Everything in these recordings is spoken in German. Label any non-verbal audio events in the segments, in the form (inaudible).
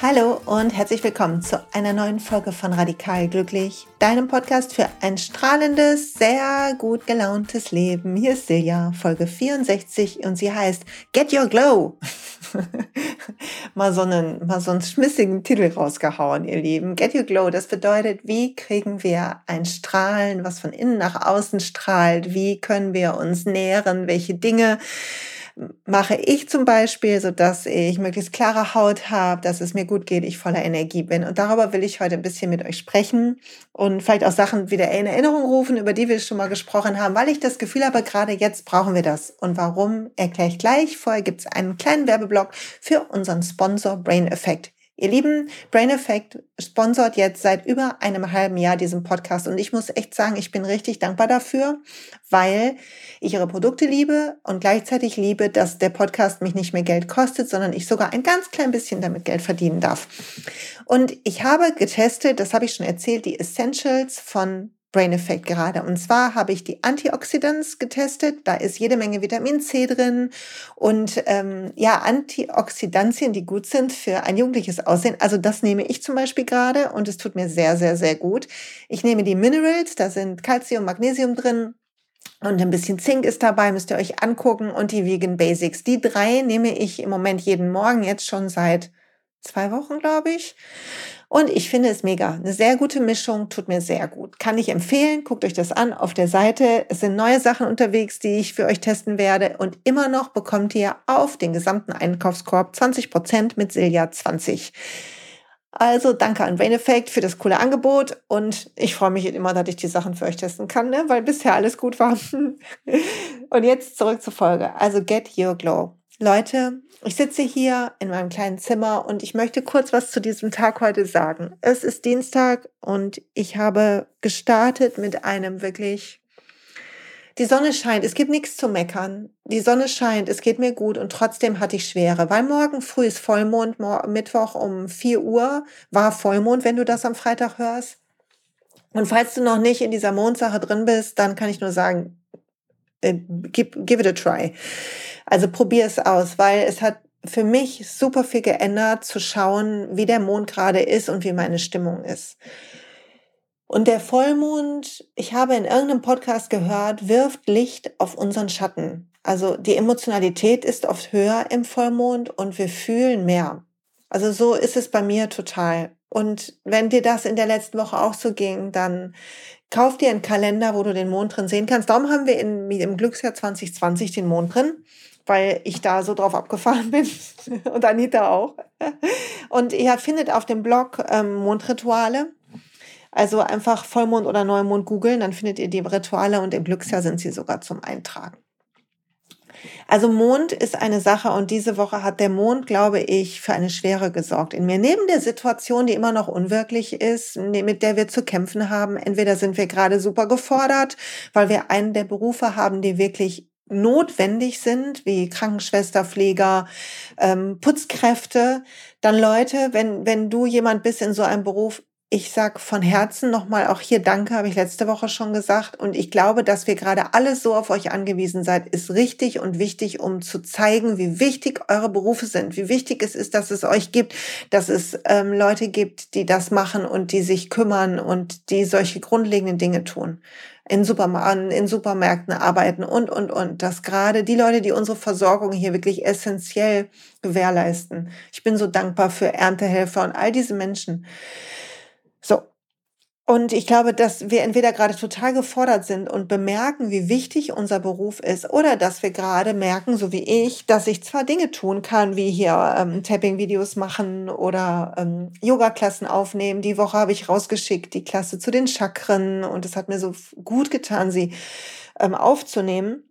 Hallo und herzlich willkommen zu einer neuen Folge von Radikal Glücklich, deinem Podcast für ein strahlendes, sehr gut gelauntes Leben. Hier ist Silja, Folge 64 und sie heißt Get Your Glow. (laughs) mal, so einen, mal so einen schmissigen Titel rausgehauen, ihr Lieben. Get Your Glow, das bedeutet, wie kriegen wir ein Strahlen, was von innen nach außen strahlt? Wie können wir uns nähren? Welche Dinge mache ich zum Beispiel, so dass ich möglichst klare Haut habe, dass es mir gut geht, ich voller Energie bin. Und darüber will ich heute ein bisschen mit euch sprechen und vielleicht auch Sachen wieder in Erinnerung rufen, über die wir schon mal gesprochen haben, weil ich das Gefühl habe, gerade jetzt brauchen wir das. Und warum, erkläre ich gleich. Vorher gibt es einen kleinen Werbeblock für unseren Sponsor Brain Effect. Ihr Lieben, Brain Effect sponsort jetzt seit über einem halben Jahr diesen Podcast und ich muss echt sagen, ich bin richtig dankbar dafür, weil ich ihre Produkte liebe und gleichzeitig liebe, dass der Podcast mich nicht mehr Geld kostet, sondern ich sogar ein ganz klein bisschen damit Geld verdienen darf. Und ich habe getestet, das habe ich schon erzählt, die Essentials von Brain Effect gerade. Und zwar habe ich die Antioxidants getestet. Da ist jede Menge Vitamin C drin und ähm, ja, Antioxidantien, die gut sind für ein jugendliches Aussehen. Also das nehme ich zum Beispiel gerade und es tut mir sehr, sehr, sehr gut. Ich nehme die Minerals, da sind Calcium, Magnesium drin. Und ein bisschen Zink ist dabei, müsst ihr euch angucken. Und die Vegan Basics. Die drei nehme ich im Moment jeden Morgen, jetzt schon seit zwei Wochen, glaube ich. Und ich finde es mega. Eine sehr gute Mischung, tut mir sehr gut. Kann ich empfehlen. Guckt euch das an auf der Seite. Es sind neue Sachen unterwegs, die ich für euch testen werde. Und immer noch bekommt ihr auf den gesamten Einkaufskorb 20 Prozent mit Silja 20. Also danke an Brain Effect für das coole Angebot und ich freue mich immer, dass ich die Sachen für euch testen kann, ne? weil bisher alles gut war. (laughs) und jetzt zurück zur Folge. Also Get Your Glow. Leute, ich sitze hier in meinem kleinen Zimmer und ich möchte kurz was zu diesem Tag heute sagen. Es ist Dienstag und ich habe gestartet mit einem wirklich die Sonne scheint, es gibt nichts zu meckern. Die Sonne scheint, es geht mir gut und trotzdem hatte ich Schwere, weil morgen früh ist Vollmond, Mittwoch um 4 Uhr war Vollmond, wenn du das am Freitag hörst. Und falls du noch nicht in dieser Mondsache drin bist, dann kann ich nur sagen, äh, give, give it a try. Also probier es aus, weil es hat für mich super viel geändert, zu schauen, wie der Mond gerade ist und wie meine Stimmung ist. Und der Vollmond, ich habe in irgendeinem Podcast gehört, wirft Licht auf unseren Schatten. Also die Emotionalität ist oft höher im Vollmond und wir fühlen mehr. Also so ist es bei mir total. Und wenn dir das in der letzten Woche auch so ging, dann kauf dir einen Kalender, wo du den Mond drin sehen kannst. Darum haben wir in, im Glücksjahr 2020 den Mond drin weil ich da so drauf abgefahren (laughs) bin und Anita auch. Und ihr findet auf dem Blog ähm, Mondrituale. Also einfach Vollmond oder Neumond googeln, dann findet ihr die Rituale und im Glücksjahr sind sie sogar zum Eintragen. Also Mond ist eine Sache und diese Woche hat der Mond, glaube ich, für eine Schwere gesorgt in mir. Neben der Situation, die immer noch unwirklich ist, ne, mit der wir zu kämpfen haben, entweder sind wir gerade super gefordert, weil wir einen der Berufe haben, die wirklich notwendig sind, wie Krankenschwester, Pfleger, ähm, Putzkräfte, dann Leute, wenn, wenn du jemand bist in so einem Beruf, ich sag von Herzen nochmal auch hier Danke, habe ich letzte Woche schon gesagt. Und ich glaube, dass wir gerade alles so auf euch angewiesen seid, ist richtig und wichtig, um zu zeigen, wie wichtig eure Berufe sind, wie wichtig es ist, dass es euch gibt, dass es ähm, Leute gibt, die das machen und die sich kümmern und die solche grundlegenden Dinge tun in, Supermärkten, in Supermärkten arbeiten und, und, und. Dass gerade die Leute, die unsere Versorgung hier wirklich essentiell gewährleisten. Ich bin so dankbar für Erntehelfer und all diese Menschen. So, und ich glaube, dass wir entweder gerade total gefordert sind und bemerken, wie wichtig unser Beruf ist, oder dass wir gerade merken, so wie ich, dass ich zwar Dinge tun kann, wie hier ähm, Tapping-Videos machen oder ähm, Yoga-Klassen aufnehmen. Die Woche habe ich rausgeschickt, die Klasse zu den Chakren, und es hat mir so gut getan, sie ähm, aufzunehmen.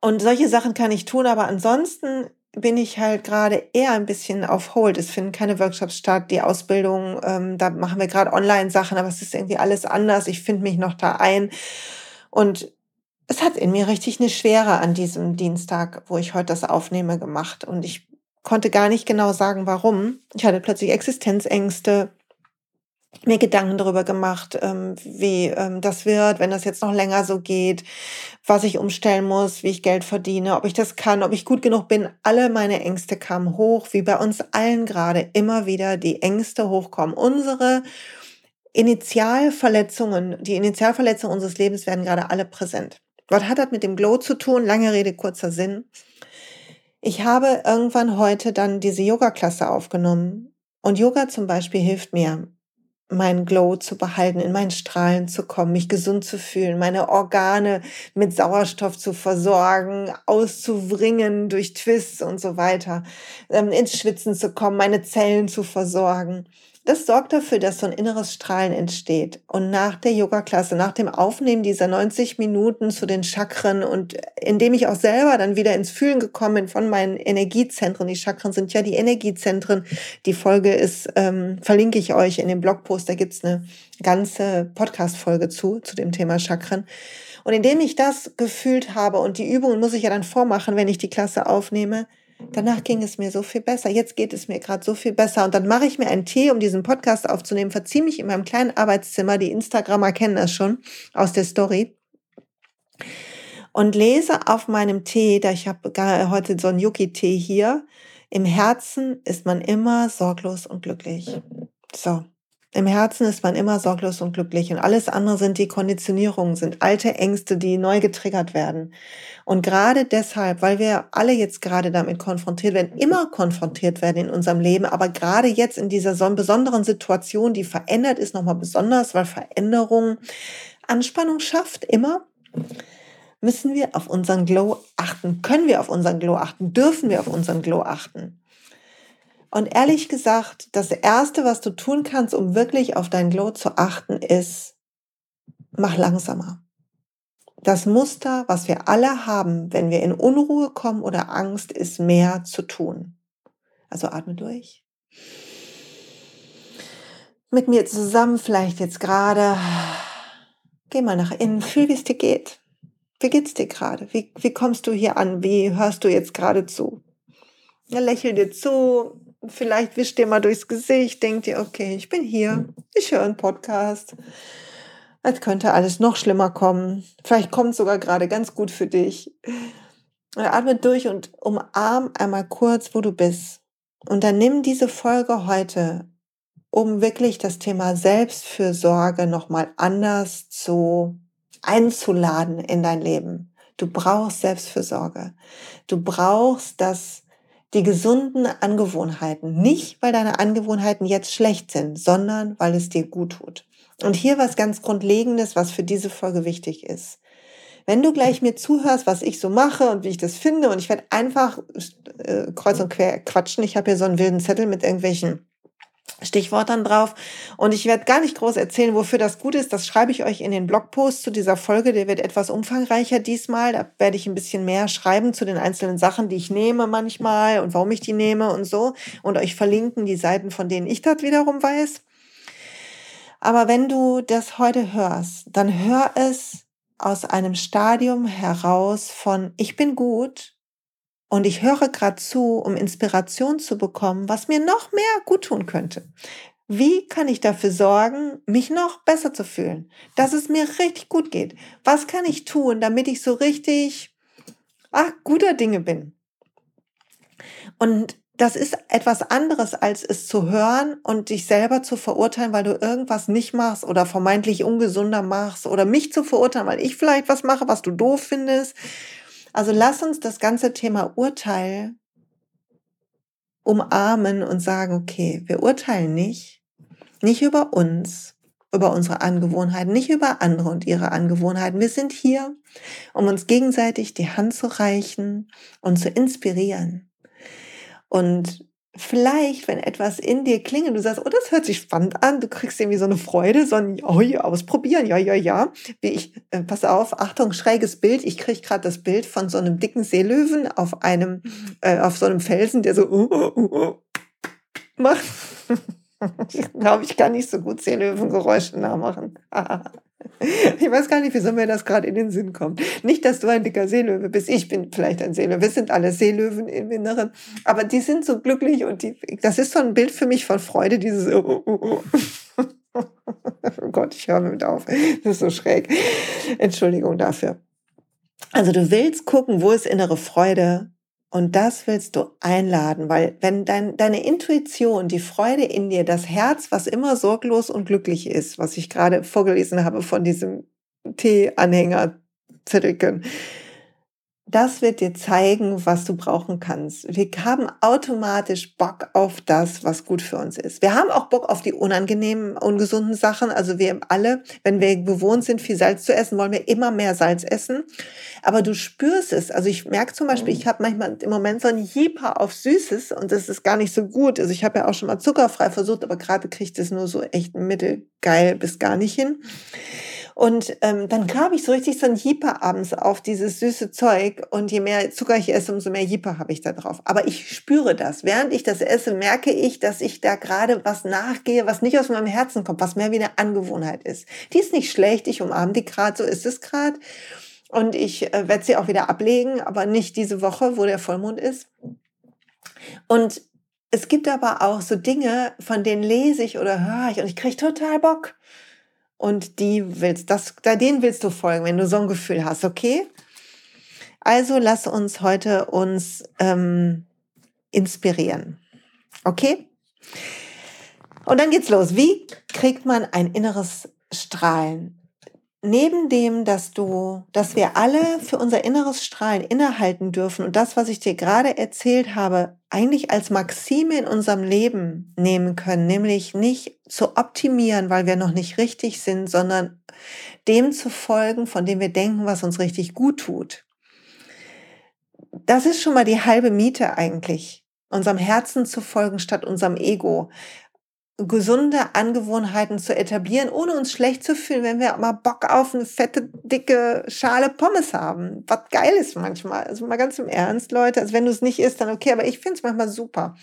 Und solche Sachen kann ich tun, aber ansonsten bin ich halt gerade eher ein bisschen auf Hold. Es finden keine Workshops statt, die Ausbildung, ähm, da machen wir gerade Online-Sachen, aber es ist irgendwie alles anders. Ich finde mich noch da ein. Und es hat in mir richtig eine Schwere an diesem Dienstag, wo ich heute das aufnehme, gemacht. Und ich konnte gar nicht genau sagen, warum. Ich hatte plötzlich Existenzängste. Mir Gedanken darüber gemacht, ähm, wie ähm, das wird, wenn das jetzt noch länger so geht, was ich umstellen muss, wie ich Geld verdiene, ob ich das kann, ob ich gut genug bin. Alle meine Ängste kamen hoch, wie bei uns allen gerade immer wieder die Ängste hochkommen. Unsere Initialverletzungen, die Initialverletzungen unseres Lebens werden gerade alle präsent. Was hat das mit dem Glow zu tun? Lange Rede, kurzer Sinn. Ich habe irgendwann heute dann diese Yoga-Klasse aufgenommen. Und Yoga zum Beispiel hilft mir, meinen Glow zu behalten, in meinen Strahlen zu kommen, mich gesund zu fühlen, meine Organe mit Sauerstoff zu versorgen, auszuwringen durch Twists und so weiter, ähm, ins Schwitzen zu kommen, meine Zellen zu versorgen. Das sorgt dafür, dass so ein inneres Strahlen entsteht. Und nach der Yoga-Klasse, nach dem Aufnehmen dieser 90 Minuten zu den Chakren und indem ich auch selber dann wieder ins Fühlen gekommen bin von meinen Energiezentren, die Chakren sind ja die Energiezentren. Die Folge ist, ähm, verlinke ich euch in dem Blogpost, da gibt's eine ganze Podcast-Folge zu, zu dem Thema Chakren. Und indem ich das gefühlt habe und die Übungen muss ich ja dann vormachen, wenn ich die Klasse aufnehme, Danach ging es mir so viel besser. Jetzt geht es mir gerade so viel besser. Und dann mache ich mir einen Tee, um diesen Podcast aufzunehmen, verziehe mich in meinem kleinen Arbeitszimmer. Die Instagrammer kennen das schon aus der Story. Und lese auf meinem Tee, da ich habe heute so einen Yuki-Tee hier, im Herzen ist man immer sorglos und glücklich. So. Im Herzen ist man immer sorglos und glücklich und alles andere sind die Konditionierungen, sind alte Ängste, die neu getriggert werden. Und gerade deshalb, weil wir alle jetzt gerade damit konfrontiert werden, immer konfrontiert werden in unserem Leben, aber gerade jetzt in dieser so besonderen Situation, die verändert ist, nochmal besonders, weil Veränderung Anspannung schafft, immer, müssen wir auf unseren Glow achten. Können wir auf unseren Glow achten? Dürfen wir auf unseren Glow achten? Und ehrlich gesagt, das Erste, was du tun kannst, um wirklich auf dein Glow zu achten, ist, mach langsamer. Das Muster, was wir alle haben, wenn wir in Unruhe kommen oder Angst, ist mehr zu tun. Also atme durch. Mit mir zusammen vielleicht jetzt gerade. Geh mal nach innen, fühl, wie es dir geht. Wie geht's dir gerade? Wie, wie kommst du hier an? Wie hörst du jetzt gerade zu? Ja, lächel dir zu, Vielleicht wischt ihr mal durchs Gesicht, denkt ihr, okay, ich bin hier, ich höre einen Podcast. Es könnte alles noch schlimmer kommen. Vielleicht kommt es sogar gerade ganz gut für dich. Atme durch und umarm einmal kurz, wo du bist. Und dann nimm diese Folge heute, um wirklich das Thema Selbstfürsorge nochmal anders zu einzuladen in dein Leben. Du brauchst Selbstfürsorge. Du brauchst das die gesunden Angewohnheiten. Nicht, weil deine Angewohnheiten jetzt schlecht sind, sondern weil es dir gut tut. Und hier was ganz Grundlegendes, was für diese Folge wichtig ist. Wenn du gleich mir zuhörst, was ich so mache und wie ich das finde, und ich werde einfach äh, kreuz und quer quatschen. Ich habe hier so einen wilden Zettel mit irgendwelchen Stichwörtern drauf. Und ich werde gar nicht groß erzählen, wofür das gut ist. Das schreibe ich euch in den Blogpost zu dieser Folge. Der wird etwas umfangreicher diesmal. Da werde ich ein bisschen mehr schreiben zu den einzelnen Sachen, die ich nehme manchmal und warum ich die nehme und so. Und euch verlinken die Seiten, von denen ich das wiederum weiß. Aber wenn du das heute hörst, dann hör es aus einem Stadium heraus von ich bin gut, und ich höre gerade zu, um Inspiration zu bekommen, was mir noch mehr gut tun könnte. Wie kann ich dafür sorgen, mich noch besser zu fühlen, dass es mir richtig gut geht? Was kann ich tun, damit ich so richtig, ach, guter Dinge bin? Und das ist etwas anderes, als es zu hören und dich selber zu verurteilen, weil du irgendwas nicht machst oder vermeintlich ungesunder machst oder mich zu verurteilen, weil ich vielleicht was mache, was du doof findest also lass uns das ganze Thema Urteil umarmen und sagen, okay, wir urteilen nicht, nicht über uns, über unsere Angewohnheiten, nicht über andere und ihre Angewohnheiten. Wir sind hier, um uns gegenseitig die Hand zu reichen und zu inspirieren. Und vielleicht, wenn etwas in dir klingelt, du sagst, oh, das hört sich spannend an, du kriegst irgendwie so eine Freude, so ein, oh ja, ausprobieren, ja, ja, ja. Wie ich, äh, pass auf, Achtung, schräges Bild. Ich krieg gerade das Bild von so einem dicken Seelöwen auf einem, äh, auf so einem Felsen, der so uh, uh, uh, macht. (laughs) ich glaube, ich kann nicht so gut Seelöwengeräusche nachmachen. (laughs) Ich weiß gar nicht, wieso mir das gerade in den Sinn kommt. Nicht, dass du ein dicker Seelöwe bist. Ich bin vielleicht ein Seelöwe. Wir sind alle Seelöwen im Inneren. Aber die sind so glücklich und die, das ist so ein Bild für mich von Freude, dieses, oh, oh, oh. oh (laughs) Gott, ich höre mit auf. Das ist so schräg. Entschuldigung dafür. Also du willst gucken, wo ist innere Freude und das willst du einladen, weil wenn dein, deine Intuition, die Freude in dir, das Herz, was immer sorglos und glücklich ist, was ich gerade vorgelesen habe von diesem Tee-Anhänger, Zettelchen, das wird dir zeigen, was du brauchen kannst. Wir haben automatisch Bock auf das, was gut für uns ist. Wir haben auch Bock auf die unangenehmen, ungesunden Sachen. Also wir alle, wenn wir gewohnt sind, viel Salz zu essen, wollen wir immer mehr Salz essen. Aber du spürst es. Also ich merke zum Beispiel, ich habe manchmal im Moment so ein Jeeper auf Süßes und das ist gar nicht so gut. Also ich habe ja auch schon mal zuckerfrei versucht, aber gerade kriegt es nur so echt mittelgeil bis gar nicht hin. Und ähm, dann habe ich so richtig so ein Jeeper abends auf dieses süße Zeug. Und je mehr Zucker ich esse, umso mehr Jeeper habe ich da drauf. Aber ich spüre das. Während ich das esse, merke ich, dass ich da gerade was nachgehe, was nicht aus meinem Herzen kommt, was mehr wie eine Angewohnheit ist. Die ist nicht schlecht, ich umarme die gerade, so ist es gerade. Und ich äh, werde sie auch wieder ablegen, aber nicht diese Woche, wo der Vollmond ist. Und es gibt aber auch so Dinge, von denen lese ich oder höre ich und ich kriege total Bock und die willst, das, denen willst du folgen, wenn du so ein Gefühl hast, okay? Also lass uns heute uns ähm, inspirieren. Okay? Und dann geht's los. Wie kriegt man ein inneres Strahlen? Neben dem, dass du, dass wir alle für unser inneres Strahlen innehalten dürfen und das, was ich dir gerade erzählt habe, eigentlich als Maxime in unserem Leben nehmen können, nämlich nicht zu optimieren, weil wir noch nicht richtig sind, sondern dem zu folgen, von dem wir denken, was uns richtig gut tut. Das ist schon mal die halbe Miete eigentlich unserem Herzen zu folgen statt unserem Ego gesunde Angewohnheiten zu etablieren, ohne uns schlecht zu fühlen, wenn wir mal Bock auf eine fette, dicke Schale Pommes haben. Was geil ist manchmal. Also mal ganz im Ernst, Leute. Also wenn du es nicht isst, dann okay, aber ich finde es manchmal super.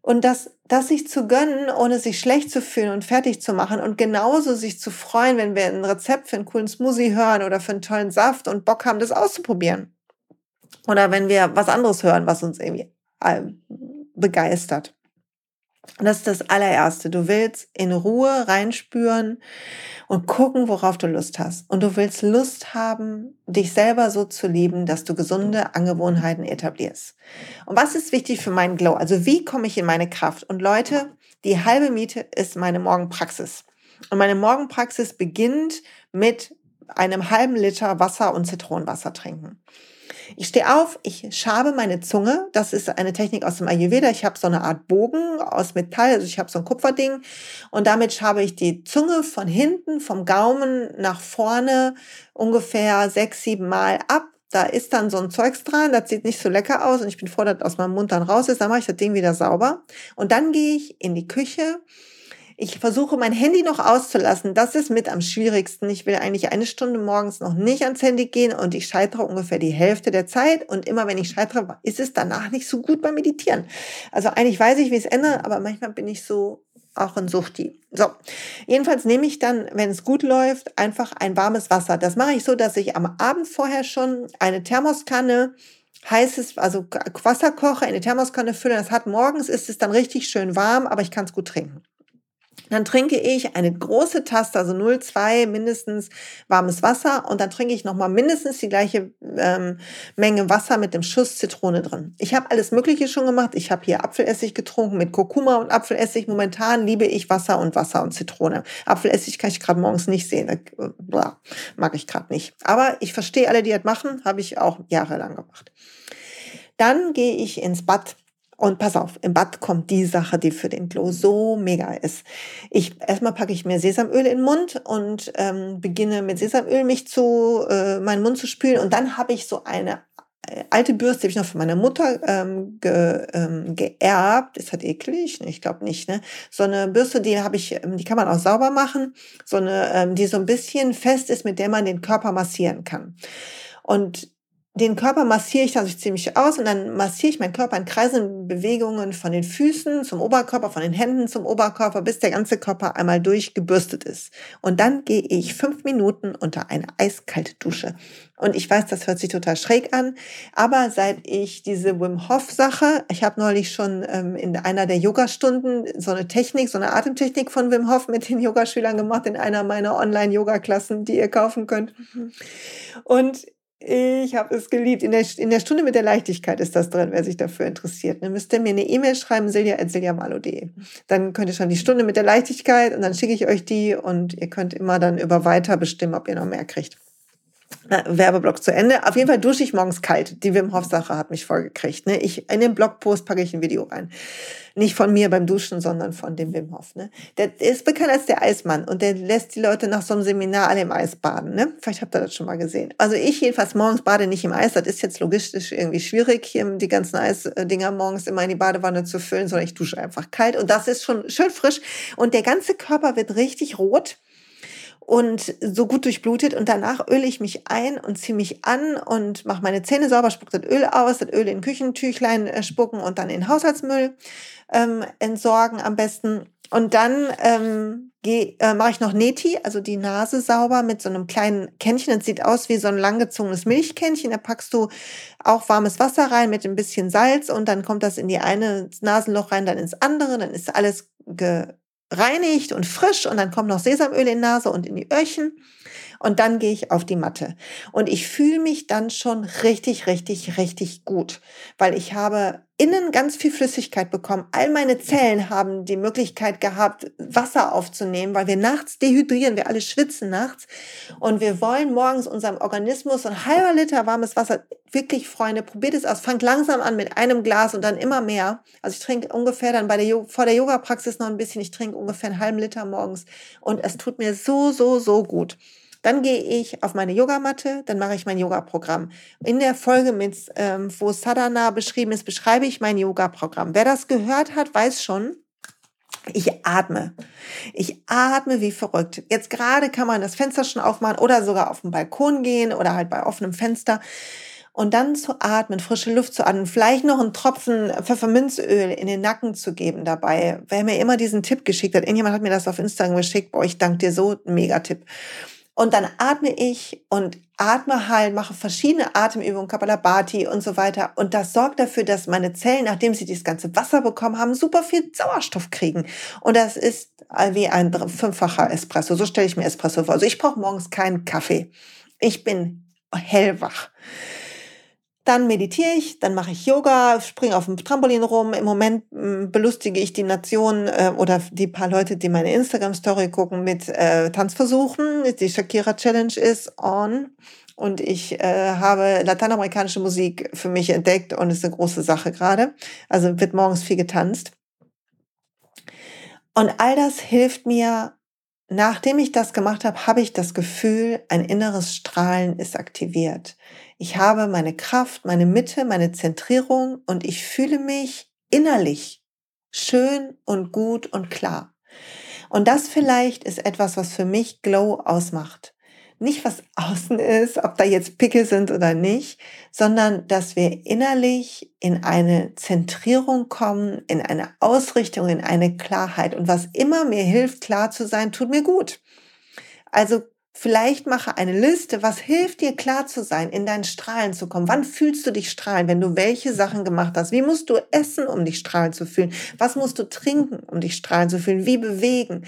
Und das, das sich zu gönnen, ohne sich schlecht zu fühlen und fertig zu machen und genauso sich zu freuen, wenn wir ein Rezept für einen coolen Smoothie hören oder für einen tollen Saft und Bock haben, das auszuprobieren. Oder wenn wir was anderes hören, was uns irgendwie äh, begeistert. Das ist das allererste. Du willst in Ruhe reinspüren und gucken, worauf du Lust hast. Und du willst Lust haben, dich selber so zu lieben, dass du gesunde Angewohnheiten etablierst. Und was ist wichtig für meinen Glow? Also wie komme ich in meine Kraft? Und Leute, die halbe Miete ist meine Morgenpraxis. Und meine Morgenpraxis beginnt mit einem halben Liter Wasser und Zitronenwasser trinken. Ich stehe auf, ich schabe meine Zunge. Das ist eine Technik aus dem Ayurveda. Ich habe so eine Art Bogen aus Metall, also ich habe so ein Kupferding und damit schabe ich die Zunge von hinten, vom Gaumen nach vorne ungefähr sechs, sieben Mal ab. Da ist dann so ein Zeugs dran, das sieht nicht so lecker aus und ich bin froh, dass aus meinem Mund dann raus ist. Dann mache ich das Ding wieder sauber und dann gehe ich in die Küche ich versuche mein Handy noch auszulassen. Das ist mit am schwierigsten. Ich will eigentlich eine Stunde morgens noch nicht ans Handy gehen und ich scheitere ungefähr die Hälfte der Zeit. Und immer wenn ich scheitere, ist es danach nicht so gut beim Meditieren. Also eigentlich weiß ich, wie es ändert, aber manchmal bin ich so auch ein Suchti. So, jedenfalls nehme ich dann, wenn es gut läuft, einfach ein warmes Wasser. Das mache ich so, dass ich am Abend vorher schon eine Thermoskanne heißes, also Wasser koche, eine Thermoskanne fülle. Das hat morgens ist es dann richtig schön warm, aber ich kann es gut trinken. Dann trinke ich eine große Tasse, also 0,2 mindestens warmes Wasser und dann trinke ich nochmal mindestens die gleiche ähm, Menge Wasser mit dem Schuss Zitrone drin. Ich habe alles Mögliche schon gemacht. Ich habe hier Apfelessig getrunken mit Kurkuma und Apfelessig. Momentan liebe ich Wasser und Wasser und Zitrone. Apfelessig kann ich gerade morgens nicht sehen. Bla, mag ich gerade nicht. Aber ich verstehe alle, die das machen, habe ich auch jahrelang gemacht. Dann gehe ich ins Bad und pass auf, im Bad kommt die Sache, die für den Glow so mega ist. Ich erstmal packe ich mir Sesamöl in den Mund und ähm, beginne mit Sesamöl mich zu äh, meinen Mund zu spülen und dann habe ich so eine äh, alte Bürste, die ich noch von meiner Mutter ähm, ge, ähm, geerbt. Ist halt eklig? Ich glaube nicht. Ne? So eine Bürste, die habe ich, ähm, die kann man auch sauber machen. So eine, ähm, die so ein bisschen fest ist, mit der man den Körper massieren kann. Und den Körper massiere ich dann sich ziemlich aus und dann massiere ich meinen Körper in kreisenden Bewegungen von den Füßen zum Oberkörper, von den Händen zum Oberkörper, bis der ganze Körper einmal durchgebürstet ist. Und dann gehe ich fünf Minuten unter eine eiskalte Dusche. Und ich weiß, das hört sich total schräg an, aber seit ich diese Wim Hof Sache, ich habe neulich schon ähm, in einer der Yogastunden so eine Technik, so eine Atemtechnik von Wim Hof mit den Yogaschülern gemacht in einer meiner Online-Yoga-Klassen, die ihr kaufen könnt. Und ich habe es geliebt. In der, in der Stunde mit der Leichtigkeit ist das drin, wer sich dafür interessiert. Dann müsst ihr mir eine E-Mail schreiben, silja.siljamalo.de. Dann könnt ihr schon die Stunde mit der Leichtigkeit und dann schicke ich euch die und ihr könnt immer dann über weiter bestimmen, ob ihr noch mehr kriegt. Werbeblock zu Ende. Auf jeden Fall dusche ich morgens kalt. Die Wim Hof Sache hat mich vollgekriegt. Ne? Ich, in den Blogpost packe ich ein Video rein. Nicht von mir beim Duschen, sondern von dem Wim Hof. Ne? Der ist bekannt als der Eismann und der lässt die Leute nach so einem Seminar alle im Eis baden. Ne? Vielleicht habt ihr das schon mal gesehen. Also ich jedenfalls morgens bade nicht im Eis. Das ist jetzt logistisch irgendwie schwierig, hier die ganzen Eisdinger morgens immer in die Badewanne zu füllen, sondern ich dusche einfach kalt und das ist schon schön frisch und der ganze Körper wird richtig rot und so gut durchblutet und danach öle ich mich ein und ziehe mich an und mache meine Zähne sauber, spucke das Öl aus, das Öl in Küchentüchlein äh, spucken und dann in Haushaltsmüll ähm, entsorgen am besten. Und dann ähm, äh, mache ich noch Neti, also die Nase sauber mit so einem kleinen Kännchen. Das sieht aus wie so ein langgezogenes Milchkännchen. Da packst du auch warmes Wasser rein mit ein bisschen Salz und dann kommt das in die eine Nasenloch rein, dann ins andere. Dann ist alles ge reinigt und frisch und dann kommt noch Sesamöl in die Nase und in die Öhrchen und dann gehe ich auf die Matte. Und ich fühle mich dann schon richtig, richtig, richtig gut, weil ich habe innen ganz viel Flüssigkeit bekommen. All meine Zellen haben die Möglichkeit gehabt, Wasser aufzunehmen, weil wir nachts dehydrieren, wir alle schwitzen nachts. Und wir wollen morgens unserem Organismus ein halber Liter warmes Wasser. Wirklich, Freunde, probiert es aus. Fangt langsam an mit einem Glas und dann immer mehr. Also ich trinke ungefähr dann bei der, vor der Yoga-Praxis noch ein bisschen. Ich trinke ungefähr einen halben Liter morgens. Und es tut mir so, so, so gut. Dann gehe ich auf meine Yogamatte, dann mache ich mein Yoga-Programm. In der Folge, mit, ähm, wo Sadhana beschrieben ist, beschreibe ich mein Yoga-Programm. Wer das gehört hat, weiß schon, ich atme. Ich atme wie verrückt. Jetzt gerade kann man das Fenster schon aufmachen oder sogar auf den Balkon gehen oder halt bei offenem Fenster. Und dann zu atmen, frische Luft zu atmen, vielleicht noch einen Tropfen Pfefferminzöl in den Nacken zu geben dabei. Wer mir immer diesen Tipp geschickt hat, irgendjemand hat mir das auf Instagram geschickt, boah, ich danke dir so, Megatipp. Und dann atme ich und atme halt, mache verschiedene Atemübungen, Kapalabhati und so weiter. Und das sorgt dafür, dass meine Zellen, nachdem sie dieses ganze Wasser bekommen haben, super viel Sauerstoff kriegen. Und das ist wie ein fünffacher Espresso. So stelle ich mir Espresso vor. Also ich brauche morgens keinen Kaffee. Ich bin hellwach. Dann meditiere ich, dann mache ich Yoga, springe auf dem Trampolin rum. Im Moment hm, belustige ich die Nation äh, oder die paar Leute, die meine Instagram-Story gucken, mit äh, Tanzversuchen. Die Shakira Challenge ist on. Und ich äh, habe lateinamerikanische Musik für mich entdeckt und ist eine große Sache gerade. Also wird morgens viel getanzt. Und all das hilft mir, nachdem ich das gemacht habe, habe ich das Gefühl, ein inneres Strahlen ist aktiviert. Ich habe meine Kraft, meine Mitte, meine Zentrierung und ich fühle mich innerlich schön und gut und klar. Und das vielleicht ist etwas, was für mich Glow ausmacht. Nicht was (laughs) außen ist, ob da jetzt Pickel sind oder nicht, sondern dass wir innerlich in eine Zentrierung kommen, in eine Ausrichtung, in eine Klarheit. Und was immer mir hilft, klar zu sein, tut mir gut. Also Vielleicht mache eine Liste, was hilft dir klar zu sein, in deinen Strahlen zu kommen. Wann fühlst du dich strahlen, wenn du welche Sachen gemacht hast? Wie musst du essen, um dich strahlen zu fühlen? Was musst du trinken, um dich strahlen zu fühlen? Wie bewegen?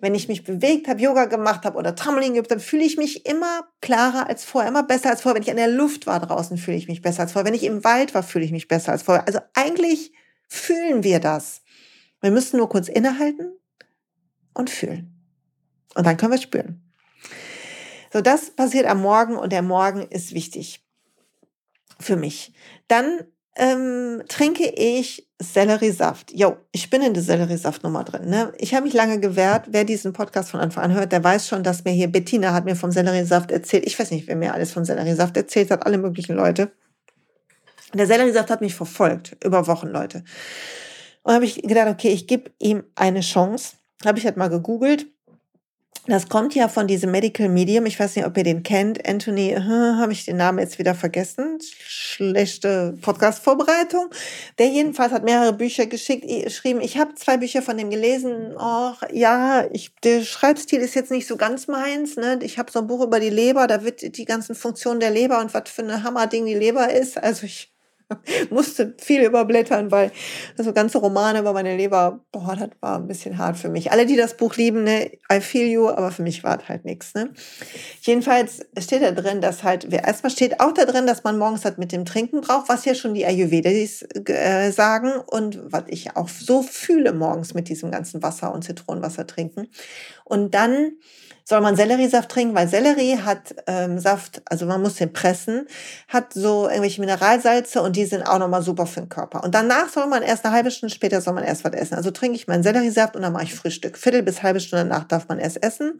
Wenn ich mich bewegt habe, Yoga gemacht habe oder Trampolin geübt habe, fühle ich mich immer klarer als vorher, immer besser als vorher. Wenn ich in der Luft war draußen, fühle ich mich besser als vorher. Wenn ich im Wald war, fühle ich mich besser als vorher. Also eigentlich fühlen wir das. Wir müssen nur kurz innehalten und fühlen. Und dann können wir spüren. So, das passiert am Morgen und der Morgen ist wichtig für mich. Dann ähm, trinke ich Selleriesaft. Jo, ich bin in der Selleriesaftnummer drin. Ne? Ich habe mich lange gewehrt. Wer diesen Podcast von Anfang an hört, der weiß schon, dass mir hier Bettina hat mir vom Selleriesaft erzählt. Ich weiß nicht, wer mir alles vom Selleriesaft erzählt hat, alle möglichen Leute. Der Selleriesaft hat mich verfolgt, über Wochen, Leute. Und habe ich gedacht, okay, ich gebe ihm eine Chance. Habe ich halt mal gegoogelt das kommt ja von diesem Medical Medium. Ich weiß nicht, ob ihr den kennt. Anthony, äh, habe ich den Namen jetzt wieder vergessen. Schlechte Podcast-Vorbereitung. Der jedenfalls hat mehrere Bücher geschickt, geschrieben. Ich habe zwei Bücher von dem gelesen. Och, ja, ich, der Schreibstil ist jetzt nicht so ganz meins. Ne? Ich habe so ein Buch über die Leber. Da wird die ganzen Funktionen der Leber und was für eine Hammerding die Leber ist. Also ich (laughs) musste viel überblättern, weil so ganze Romane über meine Leber, boah, das war ein bisschen hart für mich. Alle, die das Buch lieben, ne, I feel you, aber für mich war es halt nichts. Ne? Jedenfalls steht da drin, dass halt, erstmal steht auch da drin, dass man morgens halt mit dem Trinken braucht, was ja schon die Ayurvedis äh, sagen und was ich auch so fühle morgens mit diesem ganzen Wasser und Zitronenwasser trinken. Und dann soll man Selleriesaft trinken, weil Sellerie hat ähm, Saft, also man muss den pressen, hat so irgendwelche Mineralsalze und die sind auch nochmal super für den Körper. Und danach soll man erst eine halbe Stunde später soll man erst was essen. Also trinke ich meinen Selleriesaft und dann mache ich Frühstück. Viertel bis halbe Stunde danach darf man erst essen.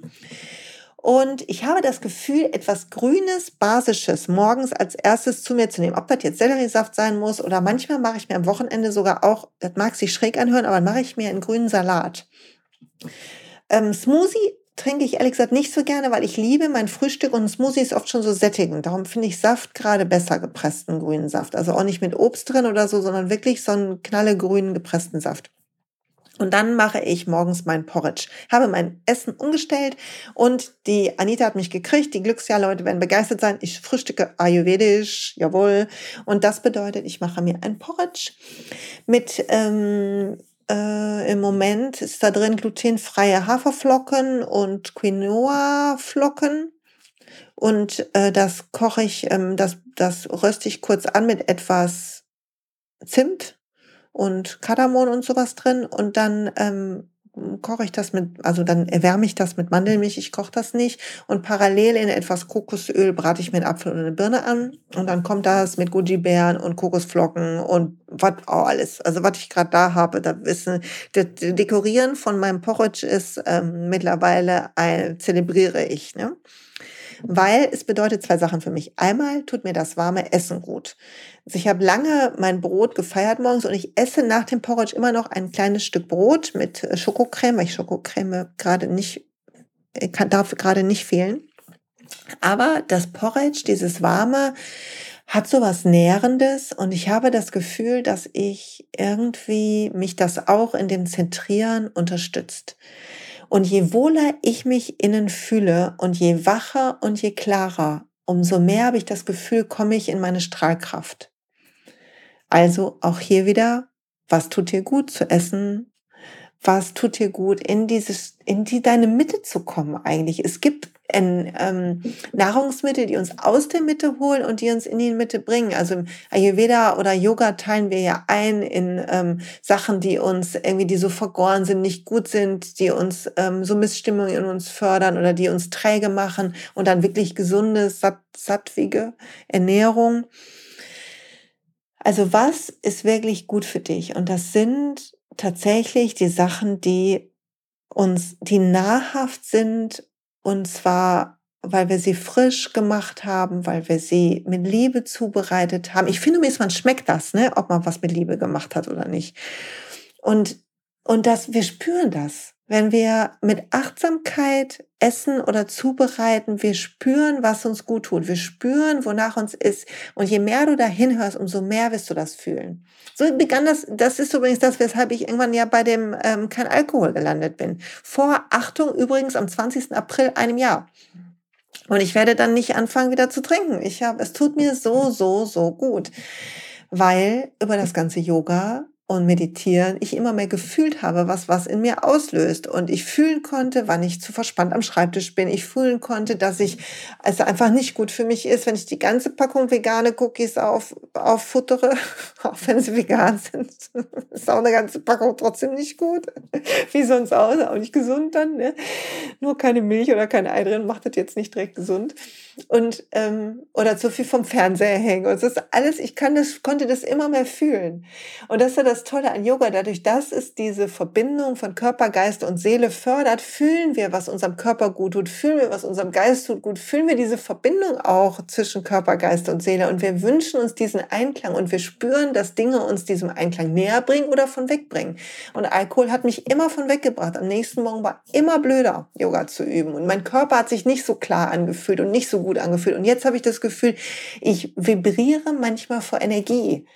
Und ich habe das Gefühl, etwas Grünes, Basisches morgens als erstes zu mir zu nehmen. Ob das jetzt Selleriesaft sein muss oder manchmal mache ich mir am Wochenende sogar auch, das mag sich schräg anhören, aber mache ich mir einen grünen Salat. Ähm, Smoothie trinke ich ehrlich gesagt nicht so gerne, weil ich liebe mein Frühstück und Smoothie ist oft schon so sättigend. Darum finde ich Saft gerade besser, gepressten grünen Saft. Also auch nicht mit Obst drin oder so, sondern wirklich so einen knallegrünen gepressten Saft. Und dann mache ich morgens mein Porridge. Habe mein Essen umgestellt und die Anita hat mich gekriegt. Die Glücksjahrleute werden begeistert sein. Ich frühstücke ayurvedisch, jawohl. Und das bedeutet, ich mache mir ein Porridge mit ähm, äh, Im Moment ist da drin glutenfreie Haferflocken und Quinoa-Flocken. Und äh, das koche ich, ähm, das, das röste ich kurz an mit etwas Zimt und Kardamom und sowas drin. Und dann ähm, koche ich das mit, also dann erwärme ich das mit Mandelmilch, ich koche das nicht. Und parallel in etwas Kokosöl brate ich mir einen Apfel und eine Birne an. Und dann kommt das mit Goji-Beeren und Kokosflocken und was auch alles. Also was ich gerade da habe, da wissen, das Dekorieren von meinem Porridge ist ähm, mittlerweile ein, zelebriere ich. Ne? Weil es bedeutet zwei Sachen für mich. Einmal tut mir das warme Essen gut. Also ich habe lange mein Brot gefeiert morgens und ich esse nach dem Porridge immer noch ein kleines Stück Brot mit äh, Schokocreme, weil ich Schokocreme gerade nicht, äh, kann, darf gerade nicht fehlen. Aber das Porridge, dieses warme, hat so was Nährendes und ich habe das Gefühl, dass ich irgendwie mich das auch in dem Zentrieren unterstützt. Und je wohler ich mich innen fühle und je wacher und je klarer, umso mehr habe ich das Gefühl, komme ich in meine Strahlkraft. Also auch hier wieder, was tut dir gut zu essen? Was tut dir gut, in dieses, in die deine Mitte zu kommen eigentlich? Es gibt in, ähm, Nahrungsmittel, die uns aus der Mitte holen und die uns in die Mitte bringen. Also im Ayurveda oder Yoga teilen wir ja ein in ähm, Sachen, die uns irgendwie, die so vergoren sind, nicht gut sind, die uns ähm, so Missstimmung in uns fördern oder die uns träge machen und dann wirklich gesunde, satt, sattwige Ernährung. Also was ist wirklich gut für dich? Und das sind tatsächlich die Sachen, die uns, die nahrhaft sind und zwar, weil wir sie frisch gemacht haben, weil wir sie mit Liebe zubereitet haben. Ich finde, man schmeckt das, ne? ob man was mit Liebe gemacht hat oder nicht. Und, und das, wir spüren das. Wenn wir mit Achtsamkeit essen oder zubereiten, wir spüren, was uns gut tut. Wir spüren, wonach uns ist. Und je mehr du dahin hörst, umso mehr wirst du das fühlen. So begann das, das ist übrigens das, weshalb ich irgendwann ja bei dem ähm, kein Alkohol gelandet bin. Vor, Achtung, übrigens am 20. April einem Jahr. Und ich werde dann nicht anfangen, wieder zu trinken. Ich habe, es tut mir so, so, so gut. Weil über das ganze Yoga und Meditieren ich immer mehr gefühlt habe, was was in mir auslöst und ich fühlen konnte, wann ich zu verspannt am Schreibtisch bin. Ich fühlen konnte, dass ich es einfach nicht gut für mich ist, wenn ich die ganze Packung vegane Cookies auf auffuttere, (laughs) auch wenn sie vegan sind. (laughs) ist auch eine ganze Packung trotzdem nicht gut. (laughs) Wie sonst auch, auch nicht gesund dann. Ne? Nur keine Milch oder kein Ei drin macht das jetzt nicht direkt gesund und ähm, oder zu viel vom Fernseher hängen. Und das ist alles. Ich kann das, konnte das immer mehr fühlen. Und das ist ja das das Tolle an Yoga. Dadurch, dass es diese Verbindung von Körper, Geist und Seele fördert, fühlen wir, was unserem Körper gut tut, fühlen wir, was unserem Geist tut gut, fühlen wir diese Verbindung auch zwischen Körper, Geist und Seele. Und wir wünschen uns diesen Einklang und wir spüren, dass Dinge uns diesem Einklang näher bringen oder von wegbringen. Und Alkohol hat mich immer von weggebracht. Am nächsten Morgen war immer blöder, Yoga zu üben. Und mein Körper hat sich nicht so klar angefühlt und nicht so gut angefühlt. Und jetzt habe ich das Gefühl, ich vibriere manchmal vor Energie.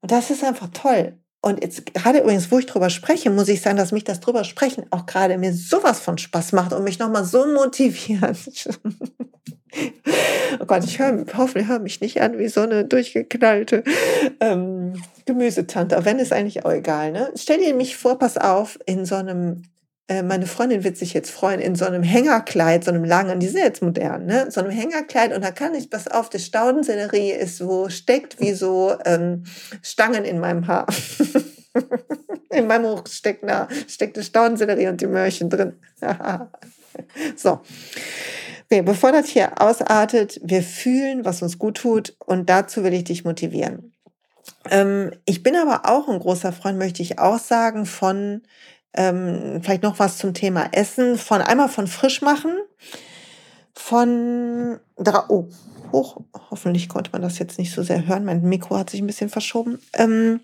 Und das ist einfach toll. Und jetzt gerade übrigens, wo ich drüber spreche, muss ich sagen, dass mich das drüber sprechen auch gerade mir sowas von Spaß macht und mich nochmal so motiviert. (laughs) oh Gott, ich höre, hoffe, ich höre mich nicht an wie so eine durchgeknallte ähm, Gemüsetante. Wenn, ist eigentlich auch egal. Ne? Stell dir mich vor, pass auf, in so einem äh, meine Freundin wird sich jetzt freuen, in so einem Hängerkleid, so einem langen, die sind jetzt modern, ne? So einem Hängerkleid und da kann ich, pass auf, die Staudensellerie ist wo steckt wie so ähm, Stangen in meinem Haar. (laughs) in meinem Hoch steckt, na, steckt die Staudensellerie und die Möhrchen drin. (laughs) so. Okay, bevor das hier ausartet, wir fühlen, was uns gut tut und dazu will ich dich motivieren. Ähm, ich bin aber auch ein großer Freund, möchte ich auch sagen, von ähm, vielleicht noch was zum Thema Essen. Von einmal von frisch machen, von oh, hoch, hoffentlich konnte man das jetzt nicht so sehr hören. Mein Mikro hat sich ein bisschen verschoben. Ähm,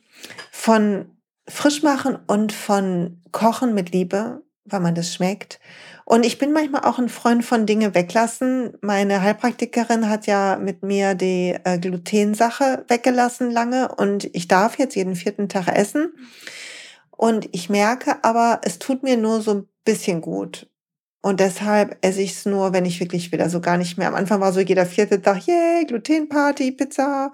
von frisch machen und von Kochen mit Liebe, weil man das schmeckt. Und ich bin manchmal auch ein Freund von Dinge weglassen. Meine Heilpraktikerin hat ja mit mir die äh, Glutensache weggelassen lange und ich darf jetzt jeden vierten Tag essen. Und ich merke aber, es tut mir nur so ein bisschen gut. Und deshalb esse ich es nur, wenn ich wirklich will. Also gar nicht mehr. Am Anfang war so jeder vierte Tag, yay, Glutenparty, Pizza.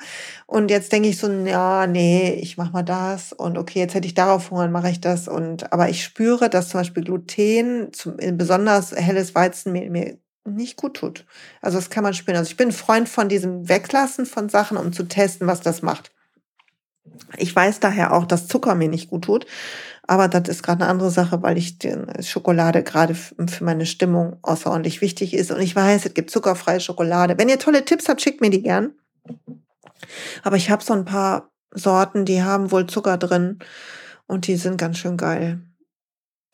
Und jetzt denke ich so, ja, nee, ich mach mal das. Und okay, jetzt hätte ich darauf Hunger, mache ich das. Und aber ich spüre, dass zum Beispiel Gluten, zum, besonders helles Weizenmehl, mir nicht gut tut. Also das kann man spüren. Also ich bin Freund von diesem Weglassen von Sachen, um zu testen, was das macht. Ich weiß daher auch, dass Zucker mir nicht gut tut. Aber das ist gerade eine andere Sache, weil ich die Schokolade gerade für meine Stimmung außerordentlich wichtig ist. Und ich weiß, es gibt zuckerfreie Schokolade. Wenn ihr tolle Tipps habt, schickt mir die gern. Aber ich habe so ein paar Sorten, die haben wohl Zucker drin und die sind ganz schön geil.